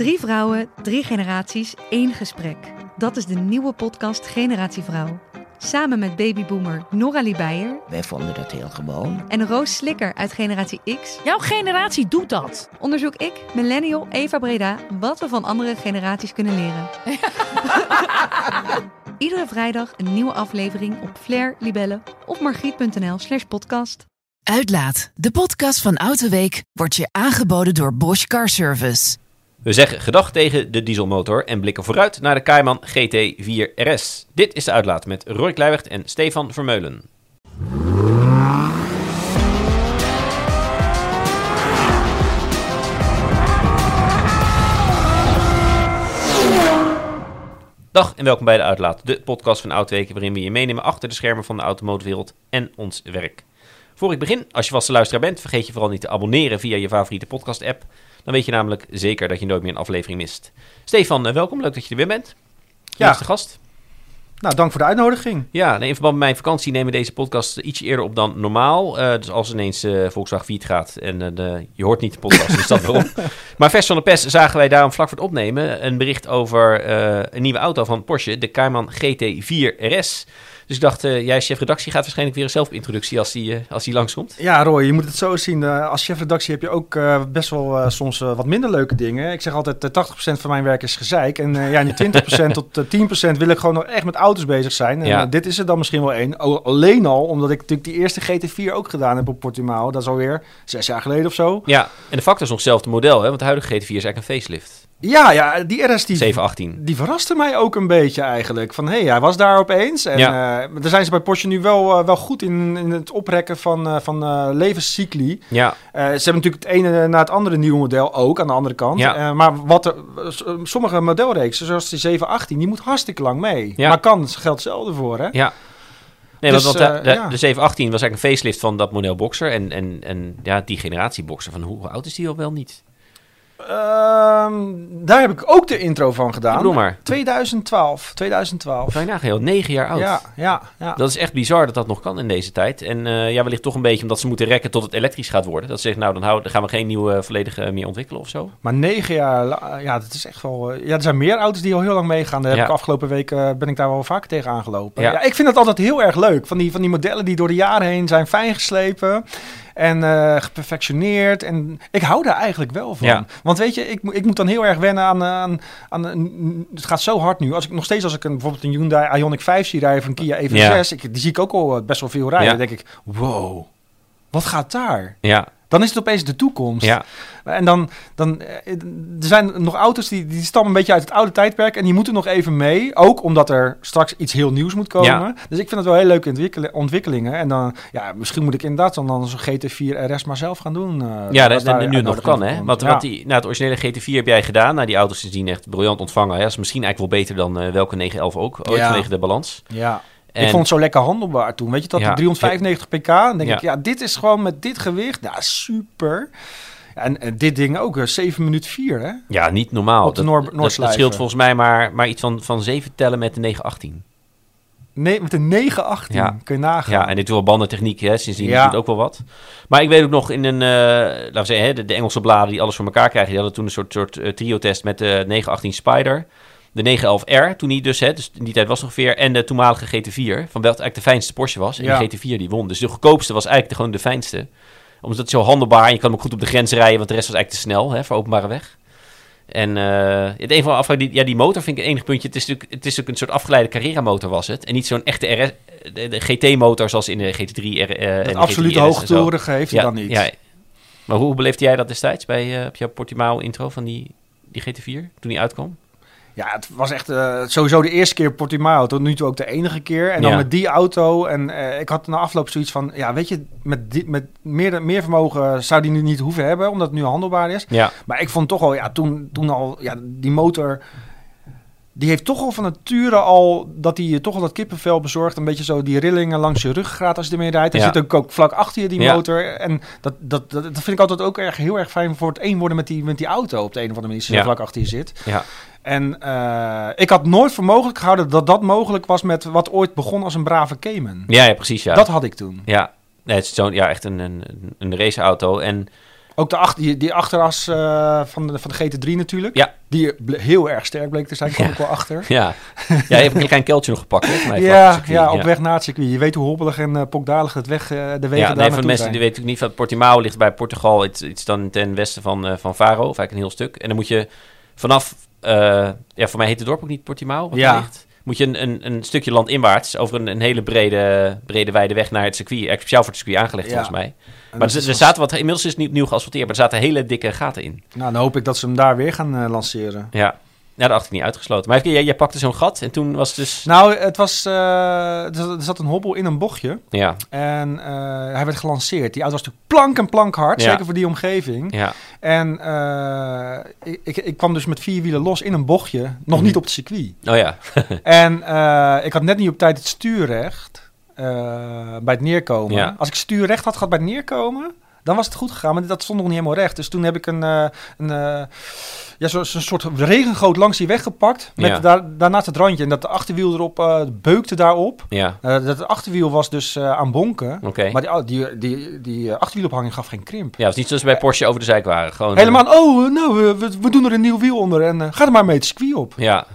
Drie vrouwen, drie generaties, één gesprek. Dat is de nieuwe podcast Generatie Vrouw. Samen met babyboomer Nora Beijer Wij vonden dat heel gewoon. en Roos Slikker uit Generatie X Jouw generatie doet dat. onderzoek ik, millennial Eva Breda, wat we van andere generaties kunnen leren. Iedere vrijdag een nieuwe aflevering op Flair, Libelle of margriet.nl slash podcast. Uitlaat, de podcast van Autoweek, wordt je aangeboden door Bosch Car Service. We zeggen gedag tegen de dieselmotor en blikken vooruit naar de Cayman GT4 RS. Dit is de uitlaat met Roy Kleiwegt en Stefan Vermeulen. Dag en welkom bij de Uitlaat, de podcast van Autoweek waarin we je meenemen achter de schermen van de automotorwereld en ons werk. Voor ik begin, als je vaste luisteraar bent, vergeet je vooral niet te abonneren via je favoriete podcast-app. Dan weet je namelijk zeker dat je nooit meer een aflevering mist. Stefan, eh, welkom. Leuk dat je er weer bent. Ja. Eerste gast. Nou, dank voor de uitnodiging. Ja, nee, in verband met mijn vakantie nemen we deze podcast ietsje eerder op dan normaal. Eh, dus als ineens eh Volkswagen Fiat gaat en de, je hoort niet de podcast, is dat waarom. Maar vers van de pers zagen wij daarom vlak voor het opnemen een bericht over een nieuwe auto van Porsche, de Cayman GT4 RS. Dus ik dacht, eh, jij chef redactie gaat waarschijnlijk weer een zelfintroductie als die, eh, als die langskomt. Ja, Roy, je moet het zo zien. eh, als chefredactie heb je ook best wel soms wat minder leuke dingen. Ik zeg altijd, eh, 80% van mijn werk is gezeik. En ja, die 20% tot eh, 10% wil ik gewoon nog echt met auto's bezig zijn. En Ja. dit is er dan misschien wel één. Alleen al omdat ik natuurlijk die eerste GT4 ook gedaan heb op Portimao. Dat is alweer zes jaar geleden of zo. Ja, en de factor is nog hetzelfde model, hè? want de huidige GT4 is eigenlijk een facelift. Ja, ja, die RS die... 718. Die verraste mij ook een beetje eigenlijk. Van hé, hey, hij was daar opeens. En Ja. eh, daar zijn ze bij Porsche nu wel, eh, wel goed in, in het oprekken van, eh, van levenscycli. Ja, ze hebben natuurlijk het ene na het andere nieuwe model ook aan de andere kant. Ja. Maar wat er, sommige modelreeksen, zoals die 718, die moet hartstikke lang mee. Ja. Maar kan, geldt hetzelfde voor, hè? ja. Nee, Dus, want, want de, de, ja. de 718 was eigenlijk een facelift van dat model Boxer. En, en, en ja, die generatie Boxer, van hoe oud is die al wel niet? Ehm, daar heb ik ook de intro van gedaan. Bedoel maar. 2012. 2012. Kan je nagaan, joh, negen jaar oud. Ja, ja, ja. Dat is echt bizar dat dat nog kan in deze tijd. En eh, ja, wellicht toch een beetje omdat ze moeten rekken tot het elektrisch gaat worden. Dat ze zeggen, nou, dan, houden, dan gaan we geen nieuwe volledige meer ontwikkelen of zo. Maar negen jaar, ja, dat is echt wel... eh, Ja, er zijn meer auto's die al heel lang meegaan. Daar heb Ja. ik afgelopen week eh, ben ik daar wel vaker tegen aangelopen. Ja. Ja. ik vind het altijd heel erg leuk. Van die, van die modellen die door de jaren heen zijn fijn geslepen en eh, geperfectioneerd. En ik hou daar eigenlijk wel van. Ja. Want weet je, ik, ik moet dan heel erg wennen aan... aan, aan een- het gaat zo hard nu. Als ik nog steeds als ik een, bijvoorbeeld een Hyundai Ioniq 5 zie rijden van Kia EV6... Ja. Ik, die zie ik ook al eh, best wel veel rijden. Dan denk ik, wow, wat gaat daar? Ja, Dan is het opeens de toekomst. ja. En dan, dan eh, er zijn nog auto's die, die stammen een beetje uit het oude tijdperk en die moeten nog even mee. Ook omdat er straks iets heel nieuws moet komen. Ja. Dus ik vind het wel heel leuke ontwikkelingen. En dan, ja, misschien moet ik inderdaad dan, dan zo'n GT4 RS maar zelf gaan doen. eh, Ja, dat is nu nog kan, hè? Want, Ja. want die, nou, het originele GT4 heb jij gedaan. Nou, die auto's sindsdien echt briljant ontvangen. Hè? Dat is misschien eigenlijk wel beter dan eh, welke 911 ook. Ooit Ja. vanwege de balans. Ja. En, Ik vond het zo lekker handelbaar toen. Weet je dat? Ja. 395 pk. Dan denk Ja. ik, ja, dit is gewoon met dit gewicht. Ja, super. En, en dit ding ook, eh, 7 minuten 4, hè? Ja, niet normaal. Op de dat, Noor- dat, scheelt volgens mij maar, maar iets van, van 7 tellen met de 918. Nee, met een 918. Ja. Kun je nagaan. Ja, en dit wel bandentechniek, hè, sindsdien Ja. doet ook wel wat. Maar ik weet ook nog in een, eh, laten we zeggen, hè, de, de Engelse bladen die alles voor elkaar krijgen, die hadden toen een soort, soort eh, trio-test met de 918 Spider, de 911R, toen die dus, hè, dus in die tijd was het ongeveer, en de toenmalige GT4, van welke eigenlijk de fijnste Porsche was. En Ja. de GT4 die won. Dus de goedkoopste was eigenlijk de, gewoon de fijnste. Omdat het zo handelbaar, en je kan hem ook goed op de grens rijden, want de rest was eigenlijk te snel, hè, voor openbare weg. En eh, het een van die, ja, die motor vind ik een enig puntje. Het is natuurlijk, het is natuurlijk een soort afgeleide carrera motor was het. En niet zo'n echte RS, de, de GT-motor zoals in de GT3 R, eh, en Het de absolute GT3 RS en zo. hoogtoerige heeft hij Ja, dan niet. ja. Maar hoe beleefde jij dat destijds bij eh, op jouw Portimao intro van die, die GT4 toen die uitkwam? Ja, het was echt eh, sowieso de eerste keer Portimao. Tot nu toe ook de enige keer. En dan Ja. met die auto. En eh, ik had na afloop zoiets van... Ja, weet je, met, die, met meer, meer vermogen zou die nu niet hoeven hebben. Omdat het nu handelbaar is. Ja, Maar ik vond toch al, ja, toen, toen al... Ja, die motor... Die heeft toch al van nature al... Dat hij je toch al dat kippenvel bezorgt. Een beetje zo die rillingen langs je ruggraat als je ermee rijdt. Er Ja. zit ook, ook vlak achter je die Ja. motor. En dat, dat, dat, dat vind ik altijd ook erg, heel erg fijn voor het één worden met die, met die auto. Op de een of andere manier. Als Ja. vlak achter je zit. ja, En eh, ik had nooit voor mogelijk gehouden dat dat mogelijk was met wat ooit begon als een brave Cayman. ja, ja precies. Ja. Dat had ik toen. ja. Nee, het is zo'n, ja, echt een, een, een raceauto. En Ook de achter, die, die achteras eh, van, de, van de GT3 natuurlijk. Ja. Die heel erg sterk bleek te zijn, kwam Ja. ik wel achter. Ja, ja je hebt een klein keltje nog gepakt. Hè, mij, Ja, op ja, op weg naar het circuit. Je weet hoe hobbelig en eh, pokdalig het weg, de wegen Ja, daar nee, voor de mensen zijn. die weten natuurlijk niet van Portimao ligt bij Portugal, iets, iets dan ten westen van, van Faro, of eigenlijk een heel stuk. En dan moet je vanaf, ja, voor mij heet het dorp ook niet Portimao, wat Ja. ligt. Moet je een, een, een stukje land inwaarts over een, een hele brede, brede wijde weg naar het circuit. Eigenlijk speciaal voor het circuit aangelegd Ja. volgens mij. En Maar er, er wel- zaten wat, inmiddels is het niet opnieuw geasfalteerd, maar er zaten hele dikke gaten in. Nou, dan hoop ik dat ze hem daar weer gaan eh, lanceren. Ja, ja dat had ik niet uitgesloten. Maar jij, jij pakte zo'n gat en toen was het dus... Nou, het was, eh, er zat- een hobbel in een bochtje. Ja, En eh, hij werd gelanceerd. Die auto was natuurlijk plank en plank hard, Ja. zeker voor die omgeving. ja, En eh, ik, ik, ik kwam dus met vier wielen los in een bochtje, nog Mhm. niet op het circuit. oh ja. en ik had net niet op tijd het stuurrecht bij het neerkomen. Ja. Als ik stuurrecht had gehad bij het neerkomen, dan was het goed gegaan. Maar dat stond nog niet helemaal recht. Dus toen heb ik een, eh, een eh, ja, zo- zo'n soort regengoot langs die weg gepakt. Met Ja. daar, daarnaast het randje. En dat de achterwiel erop eh, beukte daarop. Ja, dat achterwiel was dus aan bonken. Maar die, die, die, die achterwielophanging gaf geen krimp. Ja, het was niet zoals bij Porsche over de zijk waren. Gewoon, Helemaal, oh, nou, we, we, doen er een nieuw wiel onder en ga er maar mee het circuit op. Ja,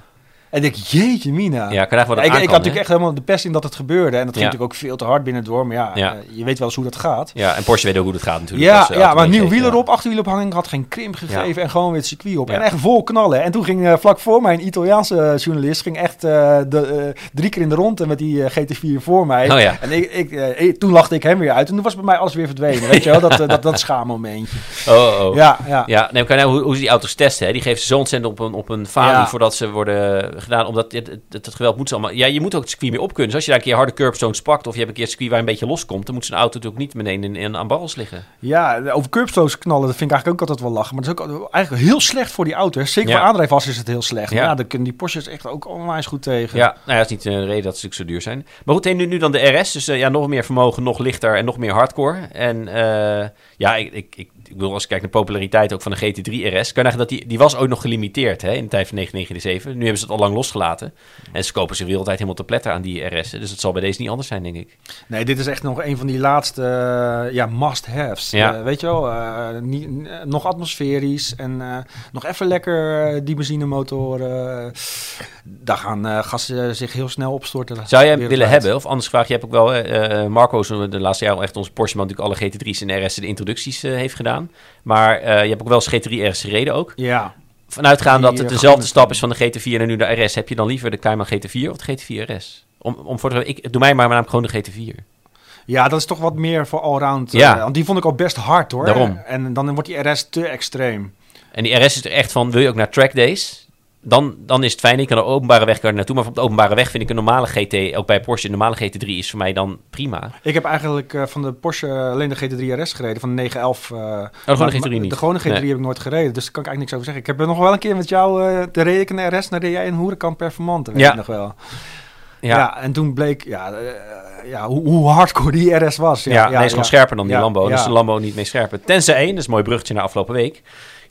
En ik denk, jeetje mina. ja, ik, ik had natuurlijk echt helemaal de pest in dat het gebeurde. En dat ging natuurlijk ook veel te hard binnendoor. Maar ja, eh, je weet wel eens hoe dat gaat. Ja, en Porsche weet ook hoe dat gaat natuurlijk. Ja, eh, ja maar nieuw wiel erop, achterwielophanging had geen krimp gegeven en gewoon weer het circuit op. En echt vol knallen. En toen ging eh, vlak voor mij een Italiaanse journalist ging echt eh, de, eh, drie keer in de ronde met die eh, GT4 voor mij. Oh ja. En ik, ik, eh, toen lachte ik hem weer uit en toen was bij mij alles weer verdwenen. Weet je wel, dat, eh, dat, dat schaammomentje. Oh, oh, oh. Ja, ja. Ja, nee, maar nou, hoe, hoe ze die auto's testen, hè? die geven ze zo ontzettend op een, op een falie voordat ze worden gedaan. Omdat het, het, het, het geweld moet ze allemaal... Ja, je moet ook het circuit mee op kunnen. Dus als je daar een keer harde curbstones pakt of je hebt een keer een circuit waar een beetje loskomt, dan moet zo'n auto natuurlijk niet meteen in, in, aan barrels liggen. Ja, over curbstones knallen, dat vind ik eigenlijk ook altijd wel lachen. Maar dat is ook eigenlijk heel slecht voor die auto. hè. Zeker Ja. voor aandrijfas is het heel slecht. Ja. Ja, daar kunnen die Porsches echt ook onwijs goed tegen. Ja, nou ja, dat is niet de reden dat ze natuurlijk zo duur zijn. Maar goed, nu, nu dan de RS. Dus eh, ja, nog meer vermogen, nog lichter en nog meer hardcore. En eh, ja, ik, ik, ik, ik wil als ik kijk naar de populariteit ook van de GT3 RS, kan je nagaan dat die, die was ook nog gelimiteerd hè, in de tijd van 1997. Nu hebben ze het al lang losgelaten. En ze kopen zich wereldwijd helemaal te pletter aan die RS. Dus het zal bij deze niet anders zijn, denk ik. Nee, dit is echt nog een van die laatste eh, ja, must-haves. Ja. Eh, weet je wel, eh, niet, nog atmosferisch en nog even lekker die benzinemotor. eh, daar gaan gassen zich heel snel opstorten. Zou jij hem willen hebben? Of anders vraag je, hebt ook wel... Marco de laatste jaar echt onze Porsche man natuurlijk alle GT3's en RS'en de introducties heeft gedaan. Maar eh, je hebt ook wel eens GT3 RS gereden ook. Ja, Vanuitgaan dat het eh, dezelfde stap is van de GT4 en nu de RS, heb je dan liever de Cayman GT4 of de GT4 RS? Om, om voor de, ik, doe mij maar namelijk gewoon de GT4. ja, dat is toch wat meer voor allround. eh, Ja. want die vond ik al best hard hoor. Daarom. En dan wordt die RS te extreem. En die RS is er echt van, wil je ook naar track days? Dan, dan is het fijn, ik kan er openbare weg naartoe. Maar op de openbare weg vind ik een normale GT, ook bij Porsche, een normale GT3 is voor mij dan prima. Ik heb eigenlijk eh, van de Porsche alleen de GT3 RS gereden, van de 911. eh Oh, gewoon maar- de GT3 maar niet? De gewone GT3 Nee. heb ik nooit gereden, dus daar kan ik eigenlijk niks over zeggen. Ik heb er nog wel een keer met jou eh de reed ik een RS, dan reed jij een Huracan Performante, weet Ja. nog wel. Ja, Ja, en toen bleek ja, eh, ja, hoe, hoe hardcore die RS was. ja, Ja, nee, is gewoon scherper dan die Lambo. Dus de Lambo niet mee scherper. Tenzij één, dat is een mooi bruggetje naar afgelopen week.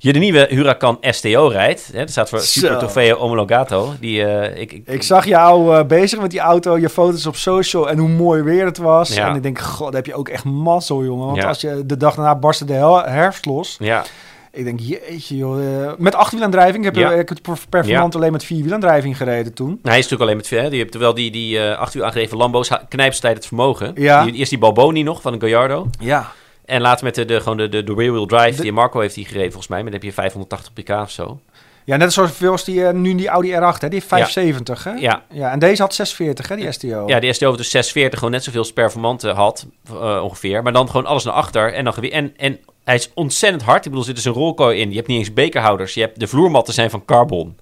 Je de nieuwe Huracan STO rijdt. Hè, dat staat voor Super. Trofeo Homologato. Die, eh, ik, ik, Ik zag jou eh, bezig met die auto, je foto's op social en hoe mooi weer het was. Ja. En ik denk, god, heb je ook echt mazzel, jongen. Want Ja. als je de dag daarna barstte de herfst los. ja, Ik denk, jeetje joh. eh, met achterwielaandrijving. Ik heb, Ja. ik per- performant alleen met vierwielaandrijving gereden toen. Nou, hij is natuurlijk alleen met hè, die hebt wel die, die eh acht uur aangedreven Lambo's, ha- knijpt ze tijd het vermogen. Ja. Die, eerst die Balboni nog van een Gallardo. Ja. En later met de, de, gewoon de, de, de rear-wheel drive. De- Die Marco heeft die gereden volgens mij. Maar dan heb je 580 pk of zo. Ja, net zoals die, eh, nu die Audi R8, hè? die heeft 570. Hè? Ja. ja. En deze had 640, hè, die STO. Ja, die STO heeft dus 640 gewoon net zoveel als performante had eh, ongeveer. Maar dan gewoon alles naar achter. En, dan en, en hij is ontzettend hard. Ik bedoel, er zit dus een rolkooi in. Je hebt niet eens bekerhouders. Je hebt, de vloermatten zijn van carbon.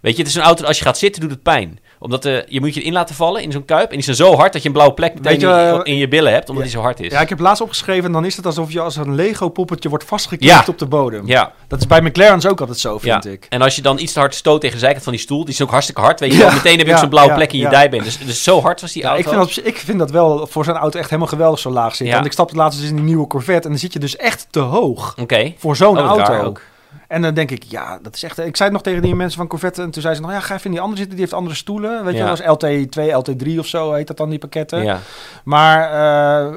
Weet je, het is een auto, als je gaat zitten, doet het pijn. Omdat eh, je moet je erin laten vallen in zo'n kuip. En die zijn zo hard dat je een blauwe plek meteen je, in, eh, in je billen hebt. Omdat ja. die zo hard is. Ja, ik heb laatst opgeschreven en dan is het alsof je als een Lego poppetje wordt vastgeklikt Ja. op de bodem. Ja, Dat is bij McLaren's ook altijd zo, vind ja. ik. En als je dan iets te hard stoot tegen de zijkant van die stoel, die is ook hartstikke hard, weet je wel. Meteen heb je zo'n blauwe plek in je dijbeen. Dus, dus zo hard was die Ja, auto. ik, vind dat, ik vind dat wel voor zo'n auto echt helemaal geweldig zo laag zitten. Want ik stapte laatst eens in die nieuwe Corvette en dan zit je dus echt te hoog Oké. voor zo'n Oh, auto. ook. En dan denk ik, ja, dat is echt... Ik zei het nog tegen die mensen van Corvette en toen zei ze, nou ja, ga even in die andere zitten, die heeft andere stoelen. Weet Ja. je wel, als LT2, LT3 of zo heet dat dan, die pakketten. Ja. Maar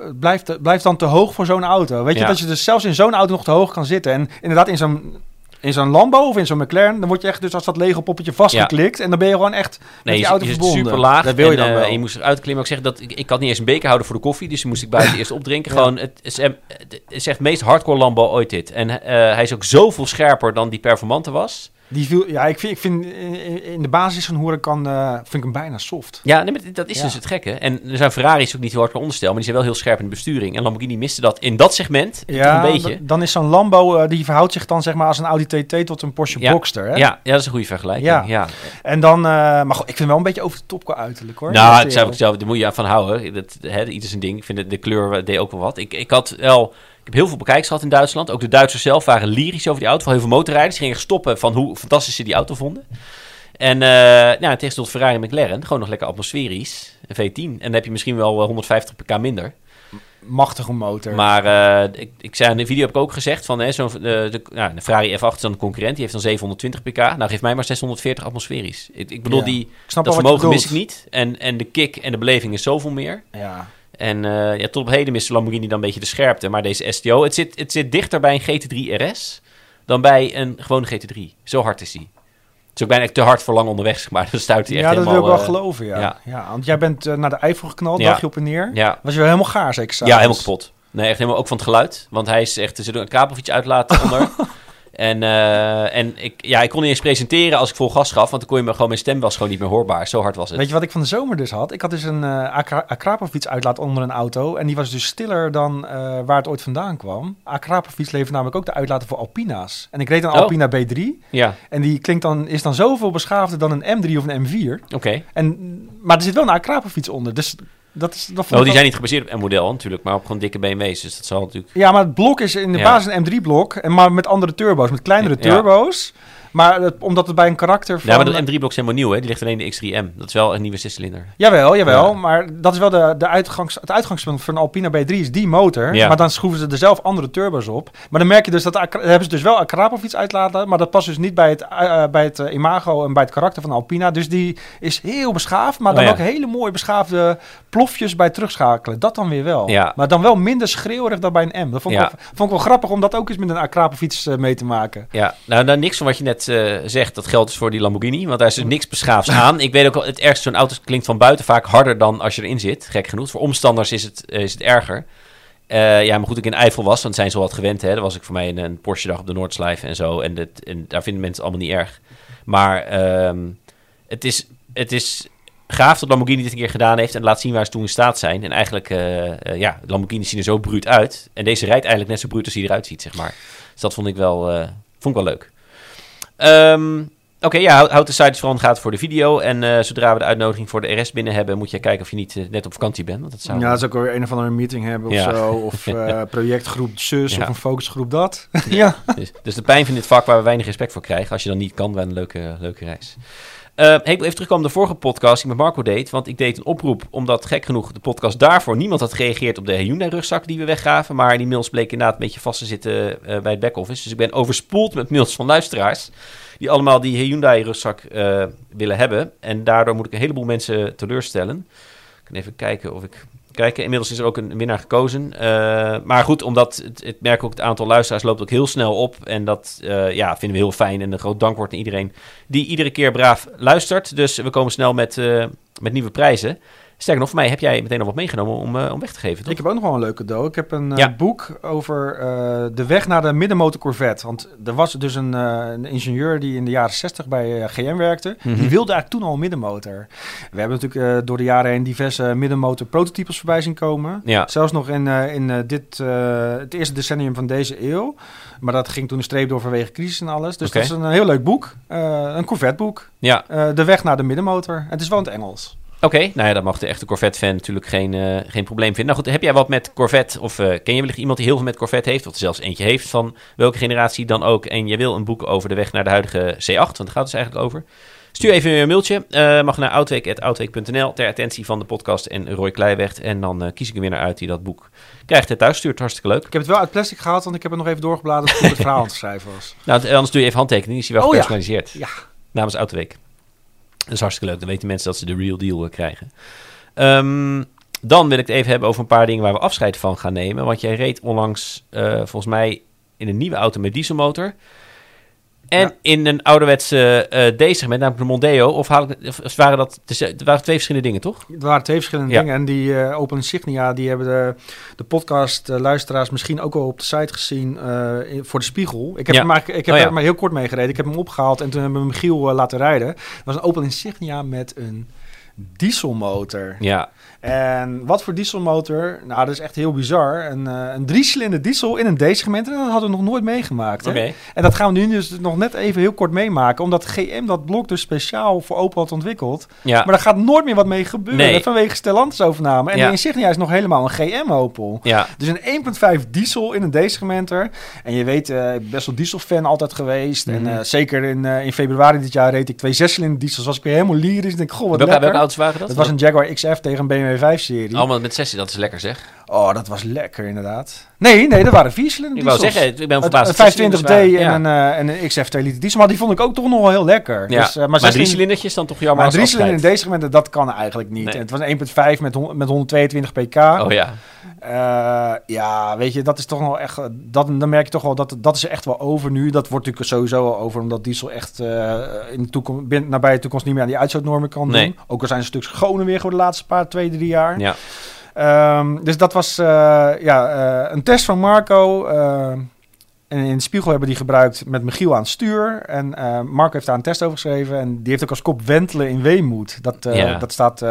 het blijft, blijft dan te hoog voor zo'n auto. Weet je, dat je dus zelfs in zo'n auto nog te hoog kan zitten. En inderdaad, in zo'n, in zo'n Lambo of in zo'n McLaren, dan word je echt dus als dat Lego poppetje vastgeklikt. En dan ben je gewoon echt met die je, auto verbonden. super laag. Dat wil je en, dan eh, wel. je moest eruit klimmen. Ook zeggen dat ik, ik had niet eens een beker houden voor de koffie, dus die moest ik buiten eerst opdrinken. Ja. Gewoon, het is, hem- het is echt het meest hardcore Lambo ooit dit. En eh, hij is ook zoveel scherper dan die performante was. Die viel, ja, ik vind, ik vind in, in de basis van Huracan eh vind ik hem bijna soft. Ja, nee, maar dat is Ja. dus het gekke. En er zijn Ferraris ook niet heel hard qua onderstel, maar die zijn wel heel scherp in de besturing. En Lamborghini miste dat in dat segment Ja, een beetje. dan is zo'n Lambo, eh, die verhoudt zich dan zeg maar als een Audi TT tot een Porsche Ja. Boxster. Hè? Ja, ja, dat is een goede vergelijking. Ja. Ja. En dan, eh, maar goed, ik vind wel een beetje over de top qua uiterlijk hoor. Nou, Dat, zou eh, ik zelf, daar moet je aan van houden. Dat, hè, ieder zijn ding. Ik vind de, de kleur deed ook wel wat. Ik, ik had wel, heb heel veel bekijks gehad in Duitsland. Ook de Duitsers zelf waren lyrisch over die auto. Van heel veel motorrijders gingen stoppen van hoe fantastisch ze die auto vonden. En uh, nou, tot Ferrari en McLaren, gewoon nog lekker atmosferisch. Een V10. En dan heb je misschien wel eh, 150 pk minder. Machtige motor. Maar uh, ik, ik zei in de video heb ik ook gezegd van hè, zo'n uh, de, nou, de Ferrari F8 is dan de concurrent, die heeft dan 720 pk. Nou, geef mij maar 640 atmosferisch. Ik, ik bedoel, Ja. die, Ik snap dat vermogen mis ik niet. En, en de kick en de beleving is zoveel meer. Ja. En uh, ja, tot op heden mist de Lamborghini dan een beetje de scherpte. Maar deze STO, het zit, het zit dichter bij een GT3 RS dan bij een gewone GT3. Zo hard is die. Het is ook bijna te hard voor lang onderweg, zeg maar. Dan stuit hij echt Ja, dat wil ik wel eh, geloven, ja. ja. ja. want jij bent eh, naar de Eifel geknald, Ja. dagje op en neer. Ja, Was je wel helemaal gaar, zeker ja, helemaal kapot. Nee, echt helemaal ook van het geluid. Want hij is echt, er zit een kabel of iets uitlaten onder. En, eh, en ik, ja, ik kon niet eens presenteren als ik vol gas gaf, want dan kon je me gewoon, mijn stem was gewoon niet meer hoorbaar. Zo hard was het. Weet je wat ik van de zomer dus had? Ik had dus een uh, Akrapovic uitlaat onder een auto. En die was dus stiller dan uh, waar het ooit vandaan kwam. Akrapovic levert namelijk ook de uitlaten voor Alpina's. En ik reed een Oh. Alpina B3. Ja, En die klinkt dan, is dan zoveel beschaafder dan een M3 of een M4. oké. En, maar er zit wel een Akrapovic onder. Dus dat is... Dat Oh, ik die zijn niet gebaseerd op een model natuurlijk, maar op gewoon dikke BMW's. Dus dat zal natuurlijk... Ja, maar het blok is in de basis een M3-blok. En maar met andere turbo's, met kleinere Ja. Maar het- omdat het bij een karakter van... Ja, maar de M3-blok is helemaal nieuw, hè? Die ligt alleen de X3M. Dat is wel een nieuwe zescilinder. Jawel, jawel. Ja. Maar dat is wel de, de uitgangs, het uitgangspunt van een Alpina B3 is die motor. Ja. Maar dan schroeven ze er zelf andere turbo's op. Maar dan merk je dus dat... Hebben ze dus wel Akrapovic uitlaten. Maar dat past dus niet bij het, eh, bij het eh, imago en bij het karakter van Alpina. Dus die is heel beschaafd. Maar Oh, dan ja. ook hele mooie beschaafde plofjes bij terugschakelen. Dat dan weer wel. Ja. Maar dan wel minder schreeuwerig dan bij een M. Dat vond ik, wel, vond ik wel grappig om dat ook eens met een Akrapovic eh, mee te maken. Ja, nou, nou niks van wat je net eh, zegt, dat geldt dus voor die Lamborghini. Want daar is dus niks beschaafds aan. Ik weet ook wel, het ergste, zo'n auto klinkt van buiten vaak harder dan als je erin zit. Gek genoeg. Voor omstanders is het, eh, is het erger. Eh, ja, maar goed, ik in Eifel was, want zijn ze wel wat gewend. Hè. Was ik voor mij een, een Porsche-dag op de Noordslijf en zo. En, en daar vinden mensen het allemaal niet erg. Maar ehm, het, is, het is gaaf dat Lamborghini dit een keer gedaan heeft en laat zien waar ze toen in staat zijn. En eigenlijk, eh, ja, Lamborghinis zien er zo bruut uit. En deze rijdt eigenlijk net zo bruut als hij eruit ziet, zeg maar. Dus dat vond ik wel, vond ik wel leuk. Ehm, Oké, ja, houd, houd de site vooral gaten voor de video. En eh, zodra we de uitnodiging voor de RS binnen hebben, moet je kijken of je niet eh, net op vakantie bent. Want dat zou... Ja, dat is ook weer een of andere meeting hebben of Ja. zo. Of eh, projectgroep zus Ja. of een focusgroep dat. ja. Dus, dus de pijn van dit vak waar we weinig respect voor krijgen. Als je dan niet kan, wel een leuke, leuke reis. Eh, ik wil even terugkomen de vorige podcast die ik met Marco deed. Want ik deed een oproep, omdat gek genoeg de podcast daarvoor niemand had gereageerd op de Hyundai-rugzak die we weggaven. Maar die mails bleken inderdaad een beetje vast te zitten eh, bij het back-office. Dus ik ben overspoeld met mails van luisteraars. Die allemaal die Hyundai-rugzak eh, willen hebben. En daardoor moet ik een heleboel mensen teleurstellen. Ik kan even kijken of ik... Kijken, inmiddels is er ook een winnaar gekozen. Eh, maar goed, omdat het, het merk ook het aantal luisteraars loopt ook heel snel op. En dat eh, ja, vinden we heel fijn. En een groot dankwoord aan iedereen die iedere keer braaf luistert. Dus we komen snel met, eh, met nieuwe prijzen. Sterker nog, voor mij heb jij meteen al wat meegenomen om, eh, om weg te geven. Toch? Ik heb ook nog wel een leuk cadeau. Ik heb een eh, Ja. boek over eh, de weg naar de middenmotor Corvette. Want er was dus een, een ingenieur die in de jaren 60 bij GM werkte. Mhm. Die wilde eigenlijk toen al een middenmotor. We hebben natuurlijk door de jaren heen diverse middenmotor prototypes voorbij zien komen. Ja. Zelfs nog in, in dit, het eerste decennium van deze eeuw. Maar dat ging toen een streep door vanwege crisis en alles. Dus dat is een heel leuk boek. Een Corvette boek. Ja, de weg naar de middenmotor. Het is wel in het Engels. Oké. Nou ja, dat mag de echte Corvette-fan natuurlijk geen, eh, geen probleem vinden. Nou goed, heb jij wat met Corvette? Of eh, ken je wellicht iemand die heel veel met Corvette heeft? Of er zelfs eentje heeft van welke generatie dan ook? En je wil een boek over de weg naar de huidige C8, want daar gaat het dus eigenlijk over. Stuur even een mailtje. Eh, mag naar outweek.outweek.nl ter attentie van de podcast en Roy Kleiweg. En dan eh, kies ik er weer naar uit die dat boek krijgt. Het thuis stuurt. Hartstikke leuk. Ik heb het wel uit plastic gehaald, want ik heb het nog even doorgebladerd toen het verhaal aan het schrijven was. Nou, anders doe je even handtekening. Is hij wel Oh ja. gepersonaliseerd. Ja. Namens Autoweek. Dat is hartstikke leuk. Dan weten mensen dat ze de real deal eh, krijgen. Ehm, dan wil ik het even hebben over een paar dingen waar we afscheid van gaan nemen. Want jij reed onlangs eh, volgens mij in een nieuwe auto met dieselmotor. En Ja. in een ouderwetse eh D-segment, namelijk de Mondeo. Of, haal ik, of waren dat het waren twee verschillende dingen, toch? Het waren twee verschillende Ja. dingen. En die eh Open Insignia, die hebben de, de podcast eh, luisteraars misschien ook al op de site gezien in- voor de spiegel. Ik heb, Ja. hem maar, ik heb Oh er maar heel kort mee gereden. Ik heb hem opgehaald en toen hebben we Michiel eh, laten rijden. Het was een Open Insignia met een dieselmotor. Ja. En wat voor dieselmotor? Nou, dat is echt heel bizar. Een, eh een driecilinder diesel in een D-segment. En dat hadden we nog nooit meegemaakt. Hè? En dat gaan we nu dus nog net even heel kort meemaken. Omdat GM dat blok dus speciaal voor Opel had ontwikkeld. Ja. Maar daar gaat nooit meer wat mee gebeuren Nee. vanwege Stellantis-overname. En Ja. de Insignia is nog helemaal een GM-Opel. Ja. Dus een 1.5 diesel in een D-segmenter. En je weet, eh, best wel dieselfan altijd geweest. Mhm. En eh, zeker in, in februari dit jaar reed ik twee zescilinder diesels. Was ik weer helemaal lyrisch. Denk, goh, wat Welke, welke auto's waren dat? Dat was een Jaguar XF tegen een BMW 5-serie. Allemaal met sessie, dat is lekker zeg. Oh, dat was lekker inderdaad. Nee, nee, dat waren viercilinder Ik wou zeggen, ik ben verbaasd. Een dat zes 25D cilinders en, een, eh, en een XF 2 liter diesel. Maar die vond ik ook toch nog wel heel lekker. Ja. Dus, eh, maar zes drie cilindertjes dan toch jammer Maar drie cilinder in deze segmenten, dat kan eigenlijk niet. Nee. En Het was een 1.5 met, met 122 pk. Oh ja. Eh, ja, weet je, dat is toch nog echt... eh, Dat, dan merk je toch wel dat dat is echt wel over nu. Dat wordt natuurlijk sowieso wel over, omdat diesel echt eh, in de toekomst, binnen, nabije toekomst niet meer aan die uitstootnormen kan Nee. doen. Ook al zijn ze een stuk schoner weer geworden de laatste paar, twee, drie jaar. Ja. Ehm, dus dat was eh, ja, eh, een test van Marco. eh, en in de spiegel hebben die gebruikt met Michiel aan het stuur. En eh, Marco heeft daar een test over geschreven. En die heeft ook als kop wentelen in weemoed. Dat, Ja. dat staat